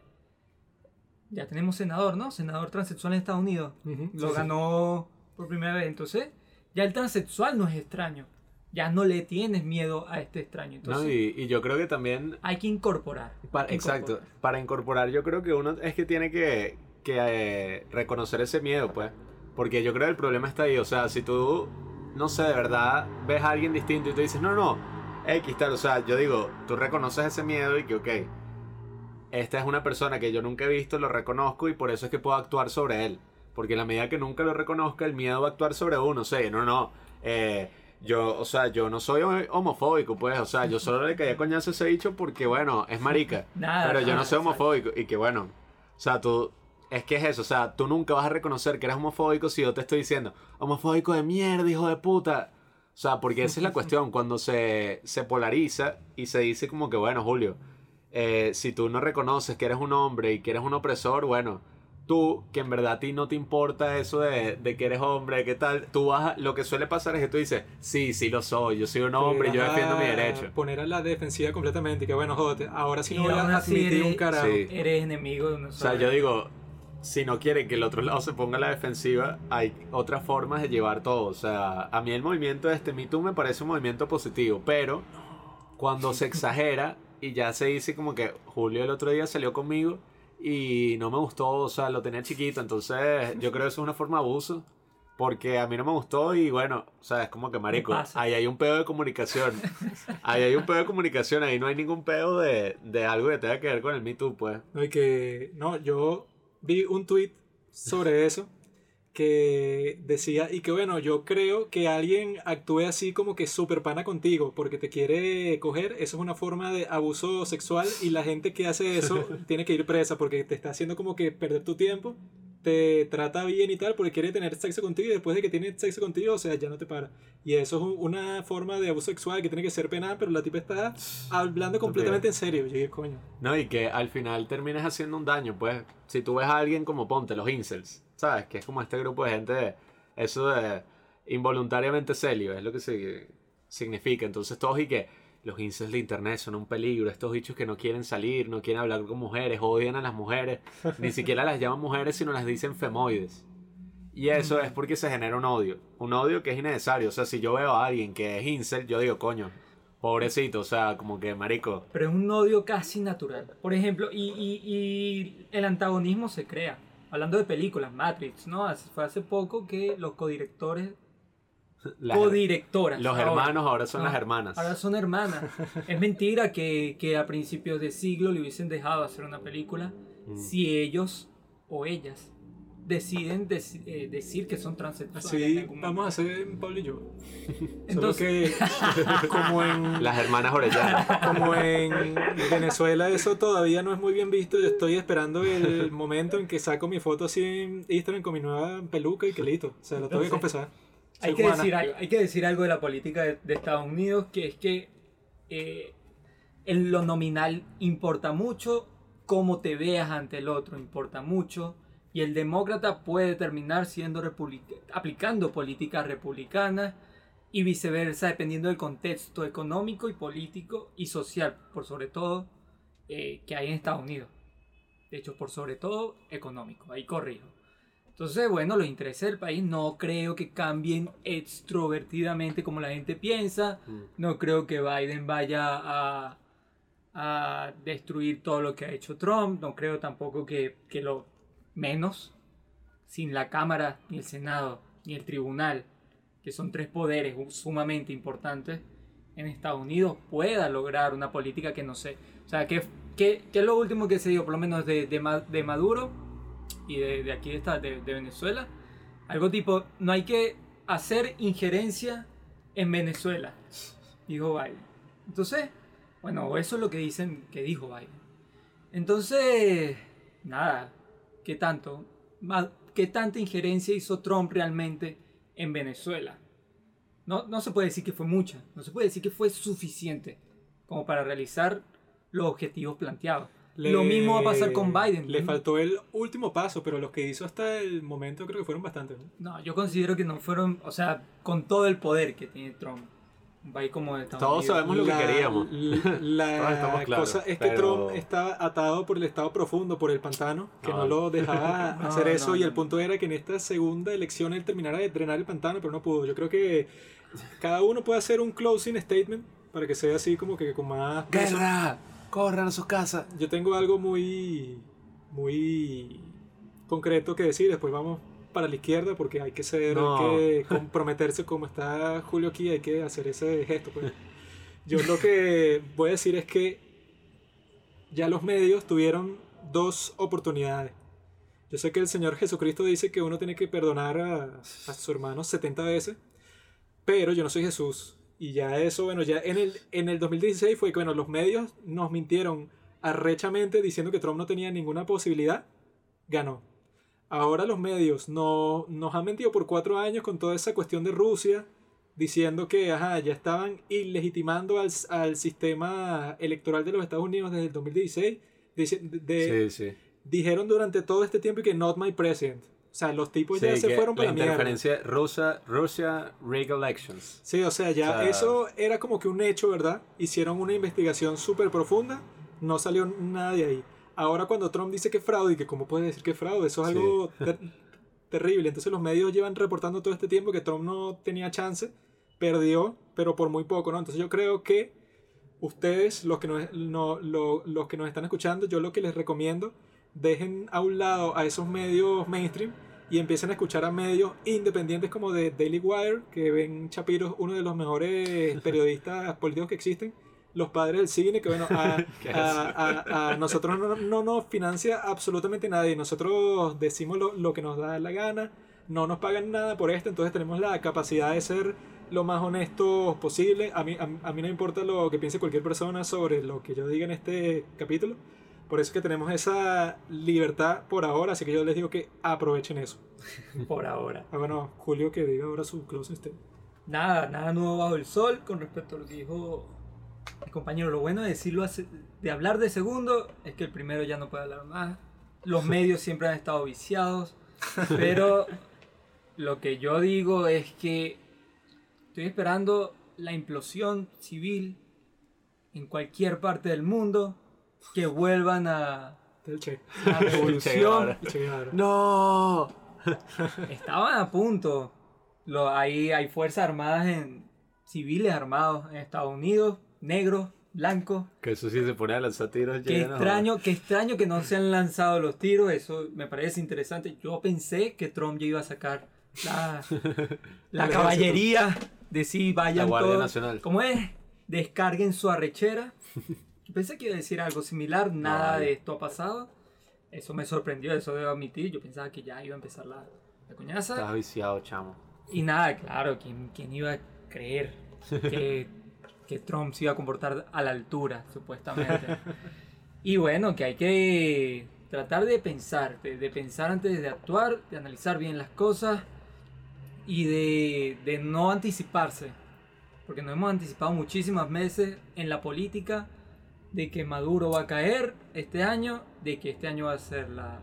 Ya tenemos senador, ¿no? Senador transexual en Estados Unidos. Lo sí, sí. ganó por primera vez. Entonces, ya el transexual no es extraño. Ya no le tienes miedo a este extraño. Entonces, No, y, y yo creo que también hay que incorporar. Para- exacto. Para incorporar, yo creo que uno es que tiene que, que, eh, reconocer ese miedo, pues. Porque yo creo que el problema está ahí. O sea, si tú, no sé, de verdad ves a alguien distinto y te dices, no, no, X tal. O sea, yo digo, tú reconoces ese miedo y que, ok, esta es una persona que yo nunca he visto, lo reconozco y por eso es que puedo actuar sobre él. Porque en la medida que nunca lo reconozca, el miedo va a actuar sobre uno. O sea, no, no. eh, yo, o sea, yo no soy homofóbico, pues. O sea, yo solo le caía coñazo a ese bicho porque, bueno, es marica. Nada, Pero yo no soy homofóbico. Y que bueno, o sea, tú. Es que es eso, o sea, tú nunca vas a reconocer que eres homofóbico si yo te estoy diciendo, homofóbico de mierda, hijo de puta. O sea, porque esa es la cuestión, cuando se, se polariza y se dice como que, bueno, Julio, eh, si tú no reconoces que eres un hombre y que eres un opresor, bueno, tú, que en verdad a ti no te importa eso de, de que eres hombre, qué tal, tú vas a- lo que suele pasar es que tú dices, sí, sí lo soy, yo soy un hombre, yo defiendo mi derecho. Poner a la defensiva completamente y que bueno, jódete, ahora sí Y no voy a admitir un eres- carajo. Sí. Eres enemigo de O nosotros. sea, yo digo, si no quieren que el otro lado se ponga a la defensiva, hay otras formas de llevar todo. O sea, a mí el movimiento de este Me Too me parece un movimiento positivo, pero cuando se exagera y ya se dice como que Julio el otro día salió conmigo y no me gustó, o sea, lo tenía chiquito, entonces yo creo que eso es una forma de abuso. Porque a mí no me gustó y bueno, o sea, es como que marico, ahí hay un pedo de comunicación. ahí hay un pedo de comunicación, ahí no hay ningún pedo de, de algo que tenga que ver con el Me Too, pues. No, y que, no, yo vi un tweet sobre eso que decía, y que bueno, yo creo que alguien actúe así como que super pana contigo porque te quiere coger, eso es una forma de abuso sexual y la gente que hace eso tiene que ir presa porque te está haciendo como que perder tu tiempo, te trata bien y tal porque quiere tener sexo contigo y después de que tiene sexo contigo, o sea, ya no te para. Y eso es un- una forma de abuso sexual que tiene que ser penal, pero la tipa está hablando completamente en serio. Yo coño. No, y que al final termines haciendo un daño, pues. Si tú ves a alguien como ponte, los incels, ¿sabes? Que es como este grupo de gente, de- eso de involuntariamente celio, es lo que significa. Entonces todos y que los incels de internet son un peligro, estos bichos que no quieren salir, no quieren hablar con mujeres, odian a las mujeres, ni siquiera las llaman mujeres, sino las dicen femoides. Y eso es porque se genera un odio, un odio que es innecesario. O sea, si yo veo a alguien que es incel, yo digo, coño, Pobrecito, o sea, como que marico. Pero es un odio casi natural. Por ejemplo, y, y- y el antagonismo se crea. Hablando de películas, Matrix, ¿no? Fue hace poco que los codirectores, codirectoras. los ahora. hermanos ahora son Ah, las hermanas. Ahora son hermanas. es mentira que, que a principios de siglo le hubiesen dejado hacer una película Mm. si ellos o ellas deciden deci- eh, decir que son transexuales. Así vamos a hacer Pablo y yo. Entonces- Solo que como en, Las hermanas Orellana. como en Venezuela eso todavía no es muy bien visto. Yo estoy esperando el momento en que saco mi foto así en Instagram con mi nueva peluca y que listo. O sea, lo tengo que confesar. Hay que, decir algo, hay que decir algo de la política de, de Estados Unidos, que es que eh, en lo nominal importa mucho, cómo te veas ante el otro importa mucho, y el demócrata puede terminar siendo aplicando políticas republicanas y viceversa, dependiendo del contexto económico y político y social, por sobre todo, eh, que hay en Estados Unidos. De hecho, por sobre todo económico, ahí corrijo. Entonces, bueno, los intereses del país no creo que cambien extrovertidamente como la gente piensa. Mm. No creo que Biden vaya a, a destruir todo lo que ha hecho Trump. No creo tampoco que, que lo menos, sin la Cámara, ni el Senado, ni el Tribunal, que son tres poderes sumamente importantes en Estados Unidos, pueda lograr una política que no sé. O sea, que, que, que es lo último que se dio, por lo menos de, de Maduro y de, aquí de, esta, de, Venezuela. Algo tipo, no hay que hacer injerencia en Venezuela, dijo Biden. Entonces, bueno, eso es lo que dicen que dijo Biden. Entonces, nada, ¿qué tanto? ¿Qué tanta injerencia hizo Trump realmente en Venezuela? No, no se puede decir que fue mucha, no se puede decir que fue suficiente como para realizar los objetivos planteados. Le- Lo mismo va a pasar con Biden. Le faltó el último paso, pero los que hizo hasta el momento creo que fueron bastantes. ¿no? No, yo considero que no fueron, o sea, con todo el poder que tiene Trump, país como Estados Todos Unidos. sabemos lo que queríamos. La claros, cosa es que pero- Trump estaba atado por el estado profundo, por el pantano, que no, No. lo dejaba No, hacer no, eso. y no, el no. punto era que en esta segunda elección él terminara de drenar el pantano, pero no pudo. Yo creo que cada uno puede hacer un closing statement para que sea así como que con más peso. ¡Guerra! ¡Corran a sus casas! Yo tengo algo muy, muy concreto que decir. Después vamos para la izquierda porque hay que ser, No. hay que comprometerse como está Julio aquí. Hay que hacer ese gesto. Pues. Yo lo que voy a decir es que ya los medios tuvieron dos oportunidades. Yo sé que el Señor Jesucristo dice que uno tiene que perdonar a, a sus hermanos 70 veces, pero yo no soy Jesús. Y ya eso, bueno, ya en el, en el 2016 fue que, bueno, los medios nos mintieron arrechamente diciendo que Trump no tenía ninguna posibilidad, ganó. Ahora los medios no, nos han mentido por cuatro años con toda esa cuestión de Rusia, diciendo que ajá, ya estaban ilegitimando al, al sistema electoral de los Estados Unidos desde el 2016. Dice- de- Sí, sí. Dijeron durante todo este tiempo que not my president. O sea, los tipos Sí, ya se fueron para la la mierda. interferencia Rusia rig elections. Sí, o sea, ya O sea- eso era como que un hecho, ¿verdad? Hicieron una investigación súper profunda, no salió nada de ahí. Ahora cuando Trump dice que es fraude, y que cómo puede decir que es fraude, eso es Sí. algo ter- terrible. Entonces los medios llevan reportando todo este tiempo que Trump no tenía chance, perdió, pero por muy poco, ¿no? Entonces yo creo que ustedes, los que nos, no- lo- los que nos están escuchando, yo lo que les recomiendo, dejen a un lado a esos medios mainstream y empiecen a escuchar a medios independientes como de Daily Wire, que ven Shapiro uno de los mejores periodistas políticos que existen, los padres del cine, que bueno, a, a- a- a nosotros no, no nos financia absolutamente nadie, nosotros decimos lo, lo que nos da la gana, no nos pagan nada por esto, entonces tenemos la capacidad de ser lo más honestos posible. A mí, a, a mí no importa lo que piense cualquier persona sobre lo que yo diga en este capítulo. Por eso es que tenemos esa libertad por ahora, así que yo les digo que aprovechen eso. Por ahora. Ah, bueno, Julio que diga ahora su closing statement. Nada, nada nuevo bajo el sol con respecto a lo que dijo mi compañero. Lo bueno de decirlo, hace- de hablar de segundo, es que el primero ya no puede hablar más. Los medios siempre han estado viciados, pero lo que yo digo es que estoy esperando la implosión civil en cualquier parte del mundo, que vuelvan a Che. la revolución. Che. ¡No! Estaban a punto. Lo, hay, hay fuerzas armadas en civiles armados en Estados Unidos negros, blancos. Que eso sí se pone a lanzar tiros. Qué extraño, qué extraño que no se han lanzado los tiros, eso me parece interesante. Yo pensé que Trump ya iba a sacar la, la caballería de sí, vayan La Guardia todos. Nacional. ¿Cómo es? Descarguen su arrechera. Pensé que iba a decir algo similar, nada de esto ha pasado. Eso me sorprendió, eso debo admitir. Yo pensaba que ya iba a empezar la, la coñaza. Estás viciado, chamo. Y nada, claro, ¿quién, quién iba a creer que, que Trump se iba a comportar a la altura, supuestamente? Y bueno, que hay que tratar de pensar, de, de pensar antes de actuar, de analizar bien las cosas y de, de no anticiparse. Porque nos hemos anticipado muchísimas veces en la política de que Maduro va a caer este año, de que este año va a ser la,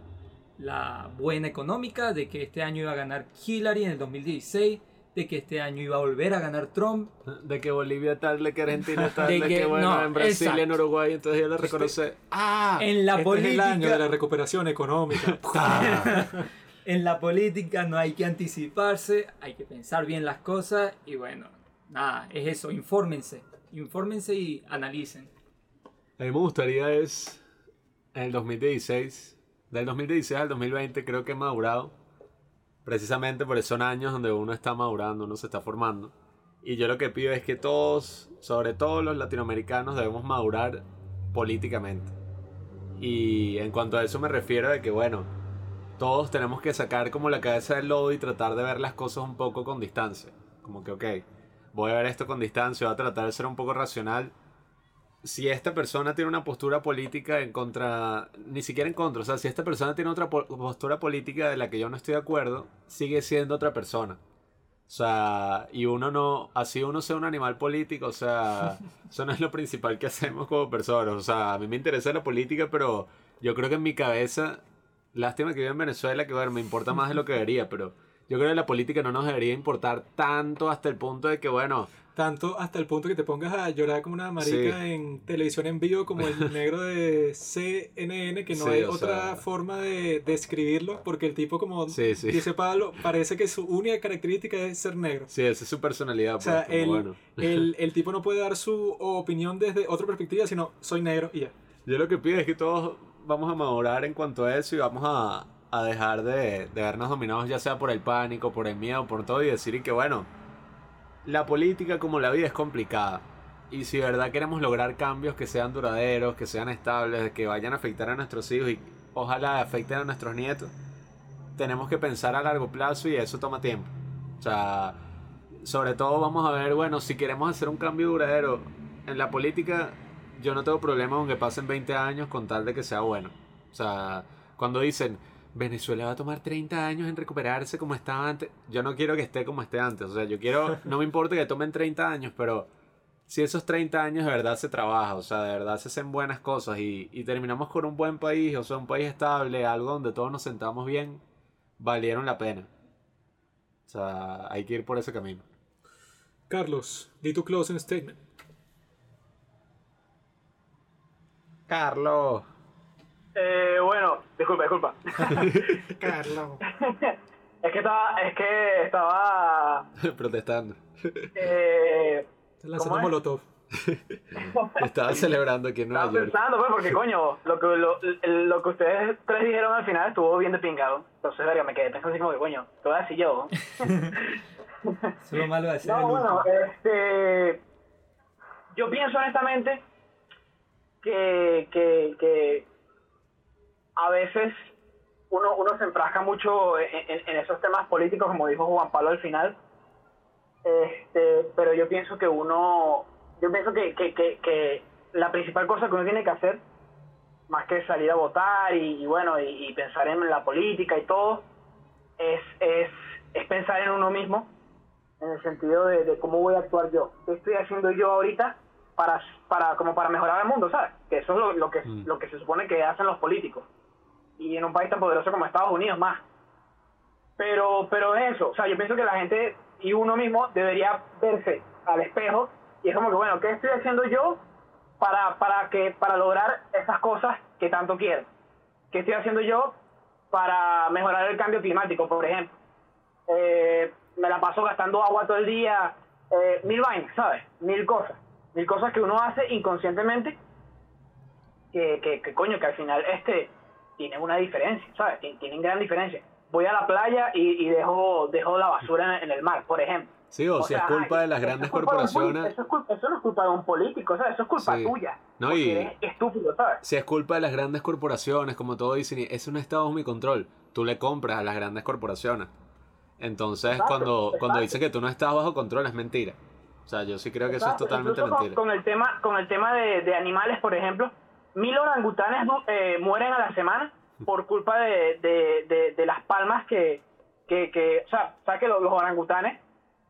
la buena económica, de que este año iba a ganar Hillary en el 2016, de que este año iba a volver a ganar Trump. De que Bolivia tal, de que Argentina tal, De de, que- que, bueno, no, en Brasil, en exacto. Uruguay, entonces ya le reconoce. ¡Ah! En la este es el año de política, la recuperación económica. en la política no hay que anticiparse, hay que pensar bien las cosas y bueno, nada, es eso, infórmense, infórmense y analicen. A mí me gustaría es, en el 2016, del 2016 al 2020 creo que he madurado, precisamente por esos son años donde uno está madurando, uno se está formando. Y yo lo que pido es que todos, sobre todo los latinoamericanos, debemos madurar políticamente. Y en cuanto a eso me refiero de que, bueno, todos tenemos que sacar como la cabeza del lodo y tratar de ver las cosas un poco con distancia. Como que, ok, voy a ver esto con distancia, voy a tratar de ser un poco racional si esta persona tiene una postura política en contra, ni siquiera en contra, o sea, si esta persona tiene otra po- postura política de la que yo no estoy de acuerdo, sigue siendo otra persona. O sea, y uno no, así uno sea un animal político, o sea, eso no es lo principal que hacemos como personas. O sea, a mí me interesa la política, pero yo creo que en mi cabeza, lástima que vivo en Venezuela, que bueno, me importa más de lo que debería, pero yo creo que la política no nos debería importar tanto hasta el punto de que, bueno, Tanto hasta el punto que te pongas a llorar como una marica Sí. en televisión en vivo, como el negro de CNN, que no Sí, hay otra sea- forma de describirlo, porque el tipo, como Sí, dice Pablo, parece que su única característica es ser negro. sí, esa es su personalidad. O sea, pues, como el, bueno. el, el tipo no puede dar su opinión desde otra perspectiva, sino soy negro y ya. Yo lo que pido es que todos vamos a madurar en cuanto a eso y vamos a, a dejar de, de vernos dominados ya sea por el pánico, por el miedo, por todo y decir y que bueno, la política como la vida es complicada. Y si verdad queremos lograr cambios que sean duraderos, que sean estables, que vayan a afectar a nuestros hijos y ojalá afecten a nuestros nietos, tenemos que pensar a largo plazo y eso toma tiempo. O sea, sobre todo vamos a ver, bueno, si queremos hacer un cambio duradero en la política, yo no tengo problema con que pasen 20 años con tal de que sea bueno. O sea, cuando dicen, Venezuela va a tomar 30 años en recuperarse como estaba antes, yo no quiero que esté como esté antes. O sea, yo quiero, no me importa que tomen 30 años, pero si esos 30 años de verdad se trabaja, o sea, de verdad se hacen buenas cosas y, y terminamos con un buen país, o sea, un país estable, algo donde todos nos sentamos bien, valieron la pena. O sea, hay que ir por ese camino. Carlos, di tu closing statement. Carlos. Eh, bueno, disculpa, disculpa. Carlos. es que estaba, es que estaba, Protestando. eh, Lanzando ¿Cómo es? molotov. Estaba celebrando aquí en estaba York. pensando, pues, porque coño, lo que, lo, lo que ustedes tres dijeron al final estuvo bien de pingado. Entonces, verga, me quedé pensando así como que, coño, ¿qué voy a decir yo? Eso es lo malo de No, bueno, este. Yo pienso honestamente que, que, que a veces uno, uno se enfrasca mucho en, en- en esos temas políticos, como dijo Juan Pablo al final. Este, pero yo pienso que uno. Yo pienso que, que, que, que la principal cosa que uno tiene que hacer, más que salir a votar y, y bueno, y, y pensar en la política y todo, es, es, es pensar en uno mismo en el sentido de, de cómo voy a actuar yo. ¿Qué estoy haciendo yo ahorita para, para, como para mejorar el mundo, ¿sabes? Que eso es lo, lo que, Mm. lo que se supone que hacen los políticos. Y en un país tan poderoso como Estados Unidos más. Pero, pero es eso, o sea, yo pienso que la gente y uno mismo debería verse al espejo y es como que, bueno, ¿qué estoy haciendo yo para, para, que, para lograr esas cosas que tanto quiero? ¿Qué estoy haciendo yo para mejorar el cambio climático, por ejemplo? Eh, me la paso gastando agua todo el día, eh, mil vainas, ¿sabes? Mil cosas. mil cosas que uno hace inconscientemente que, que, que coño, que al final este tienen una diferencia, ¿sabes? Tien- Tienen gran diferencia. Voy a la playa y, y dejo, dejo la basura en, en el mar, por ejemplo. Sí, o, O si es sea, culpa de las grandes es culpa de un poli- corporaciones. Eso, es culpa- eso no es culpa de un político, ¿sabes? Eso es culpa Sí. tuya. No, y- eres estúpido, ¿sabes? Si es culpa de las grandes corporaciones, como todos dicen, eso no está bajo mi control. Tú le compras a las grandes corporaciones. Entonces, Exacto, cuando, cuando exacto. dicen que tú no estás bajo control, es mentira. O sea, yo sí creo que eso es totalmente con- mentira. Con, el tema, con el tema de, de animales, por ejemplo, mil orangutanes eh, mueren a la semana por culpa de, de, de, de las palmas que, que, que o sea, sabes que los, los orangutanes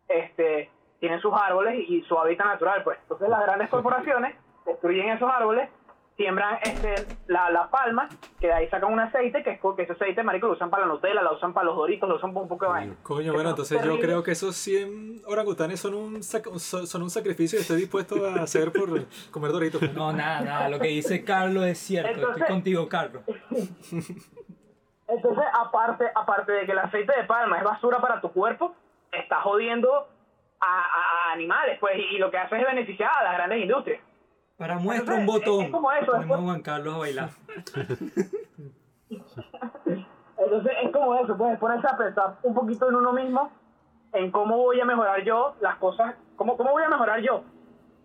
este, tienen sus árboles y, y su hábitat natural, pues. Entonces las grandes corporaciones destruyen esos árboles, siembran este, la, la palma, que de ahí sacan un aceite, que es que ese aceite, marico, lo usan para la Nutella, lo usan para los doritos, lo usan para un poco de vaina. Coño, bueno, entonces yo creo que esos 100 orangutanes son un, son son un sacrificio que estoy dispuesto a hacer por comer doritos. No, nada, nada. Lo que dice Carlos es cierto. Entonces- Estoy contigo, Carlos. Entonces, aparte, aparte de que el aceite de palma es basura para tu cuerpo, está jodiendo a, a- a animales, pues, y, y lo que hace es beneficiar a las grandes industrias. Para muestra un botón. es como eso, es Ponemos a Juan Carlos a bailar. Entonces, es como eso, pues, ponerse a pensar un poquito en uno mismo, en cómo voy a mejorar yo las cosas, cómo, cómo voy a mejorar yo,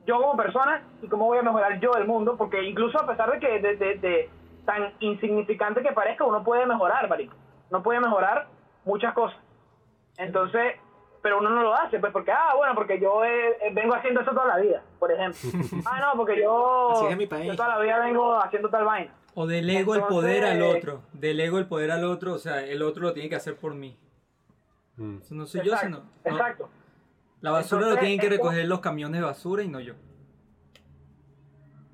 yo como persona, y cómo voy a mejorar yo el mundo, porque incluso a pesar de que de, de- de tan insignificante que parezca, uno puede mejorar, marico. Uno puede mejorar muchas cosas. Entonces, pero uno no lo hace, pues porque, ah, bueno, porque yo eh, eh, vengo haciendo eso toda la vida, por ejemplo. ah, no, porque yo, Así es mi país. yo toda la vida vengo haciendo tal vaina. O delego el poder al otro. Delego el poder al otro. O sea, el otro lo tiene que hacer por mí. Mm. Eso no soy yo, sino. no. exacto. La basura lo tienen que es recoger los camiones de basura y no yo.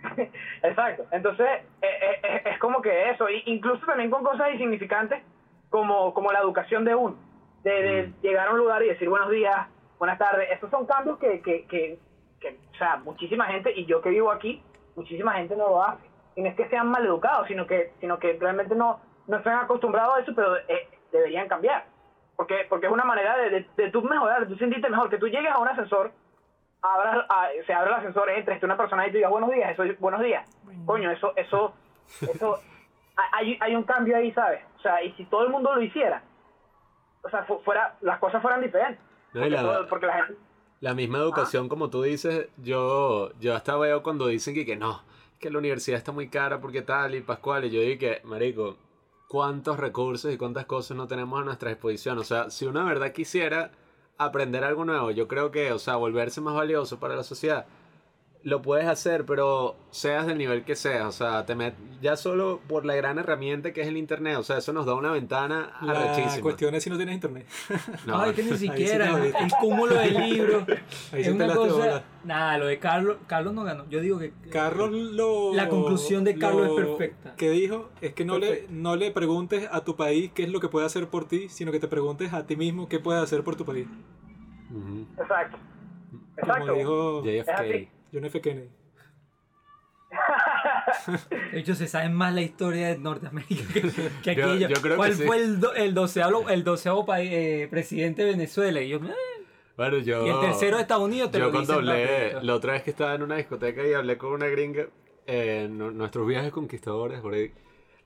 Exacto. Entonces, eh, eh, eh, es como que eso, y incluso también con cosas insignificantes como, como la educación de uno, de, de llegar a un lugar y decir buenos días, buenas tardes. Estos son cambios que, que, que, que, o sea, muchísima gente, y yo que vivo aquí, muchísima gente no lo hace. Y no es que sean mal educados, sino que, sino que realmente no, no están acostumbrados a eso, pero eh, deberían cambiar. Porque, porque es una manera de, de, de tú mejorar, de tú sentirte mejor, que tú llegues a un ascensor a- se abre el ascensor, entres una persona y te diga buenos días, eso es buenos días. Coño, eso, eso, eso, hay, hay un cambio ahí, ¿sabes? O sea, y si todo el mundo lo hiciera, o sea, fu- fuera, las cosas fueran diferentes. No, Porque, la- todo- porque la gente, La misma educación, como tú dices, yo, yo hasta veo cuando dicen que, que no, que la universidad está muy cara porque tal y Pascual, y yo digo que, marico, cuántos recursos y cuántas cosas no tenemos a nuestra disposición. O sea, si de verdad quisiera aprender algo nuevo, yo creo que, o sea, volverse más valioso para la sociedad, lo puedes hacer, pero seas del nivel que seas. O sea, te met- ya solo por la gran herramienta que es el internet, o sea, eso nos da una ventana La arrechísima. cuestión es si no tienes internet. No, Ay, que ni sí siquiera. el cúmulo de libros. Ahí es sí te una la cosa. Nada, lo de Carlos. Carlos no ganó. Yo digo que. Carlos lo... La conclusión de Carlos lo es perfecta. que dijo es que no le, no le preguntes a tu país qué es lo que puede hacer por ti, sino que te preguntes a ti mismo qué puede hacer por tu país. Exacto. Como Exacto. dijo Es así. JFK. John F. Kennedy. De hecho, se sabe más la historia de Norteamérica que, que Yo- aquello. yo creo que ¿Cuál sí. fue el, do- el doceavo, el doceavo país, eh, presidente de Venezuela? Y, yo, eh, Bueno, yo... y el tercero de Estados Unidos te Yo lo cuando hablé, la otra vez que estaba en una discoteca y hablé con una gringa, en nu- nuestros viajes conquistadores, por ahí,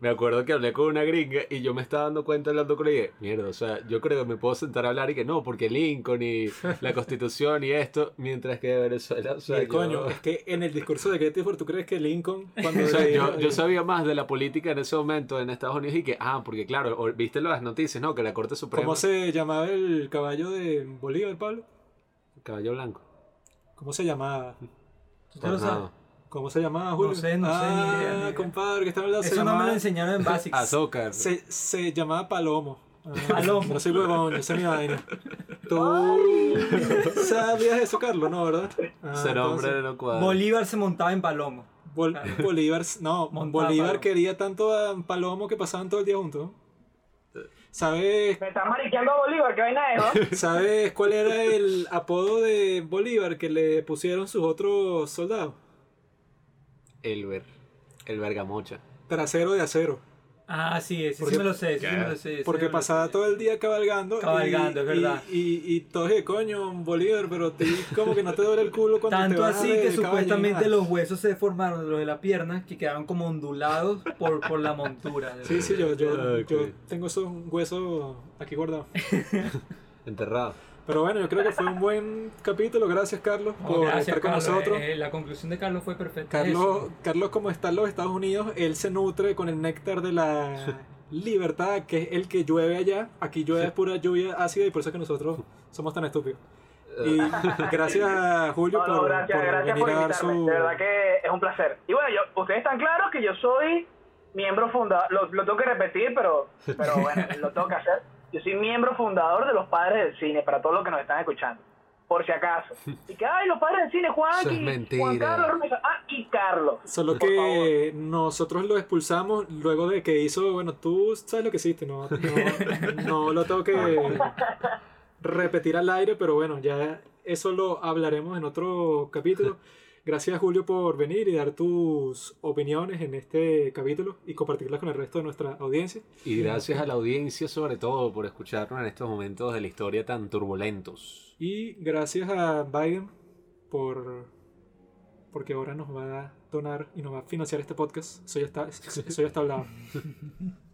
me acuerdo que hablé con una gringa y yo me estaba dando cuenta hablando con ella, mierda, o sea, yo creo que me puedo sentar a hablar y que no, porque Lincoln y la constitución y esto, mientras que Venezuela, o sea, y yo, coño, es que en el discurso de Gettysburg, ¿tú crees que Lincoln, cuando o sea, le- yo, yo sabía más de la política en ese momento en Estados Unidos y que, ah, porque claro, viste las noticias, ¿no? Que la Corte Suprema... ¿Cómo se llamaba el caballo de Bolívar, Pablo? Caballo blanco. ¿Cómo se llamaba? ¿Tú sabes? ¿Cómo se llamaba, Julio? sé, no sé, ni ah, idea, ni idea. compadre, que estaba hablando. se Eso no me lo llamaba- enseñaron en Basics. Azúcar. Se, se llamaba Palomo. Ah, Palomo. No soy huevón, yo sé mi vaina. ¿Tú sabías eso, Carlos? No, ¿verdad? Ah, Ese nombre entonces, no cuadra. Bolívar se montaba en Palomo. Bol- Bolívar, no, Montaba Bolívar Palomo. quería tanto a Palomo que pasaban todo el día juntos. ¿Sabes, Me estás mariqueando a Bolívar, qué vaina es, ¿no? ¿Sabes cuál era el apodo de Bolívar que le pusieron sus otros soldados? Elber. El Bergamocha. Trasero de acero. Ah, sí, ese Porque- sí me lo sé, sí me lo sé. Porque me pasaba todo el día cabalgando. y- Cabalgando, es y, verdad. Y, y, de coño, Bolívar, pero a ti como que no te duele el culo cuando te Tanto vas así de que supuestamente los huesos se deformaron, los de la pierna, que quedaron como ondulados por, por la montura. Sí, sí, yo, yo, Ah, yo tengo esos huesos aquí guardados. Enterrado. Pero bueno, yo creo que fue un buen capítulo. Gracias, Carlos, No, por gracias, estar con Carlos. nosotros. Eh, eh, la conclusión de Carlos fue perfecta. Carlos. Carlos, como está en los Estados Unidos, él se nutre con el néctar de la libertad, que es el que llueve allá. Aquí llueve pura lluvia ácida y por eso es que nosotros somos tan estúpidos. Y gracias a Julio No, no, por, gracias, por gracias venir por a dar invitarme. su... De verdad que es un placer. Y bueno, yo, ustedes están claros que yo soy miembro fundador. Lo, lo tengo que repetir, pero, pero bueno, lo tengo que hacer. Yo soy miembro fundador de los padres del cine, para todos los que nos están escuchando. Por si acaso. Y que, ay, los padres del cine, Juan, Eso es y mentira. Juan Carlos. Ah, y Carlos. Solo Por que nosotros lo expulsamos luego de que hizo, bueno, tú sabes lo que hiciste, no, no, no lo tengo que repetir al aire, pero bueno, ya eso lo hablaremos en otro capítulo. Gracias Julio por venir y dar tus opiniones en este capítulo y compartirlas con el resto de nuestra audiencia. Y gracias a la audiencia sobre todo por escucharnos en estos momentos de la historia tan turbulentos. Y gracias a Biden por porque ahora nos va a donar y nos va a financiar este podcast. Eso ya está, eso ya está hablado.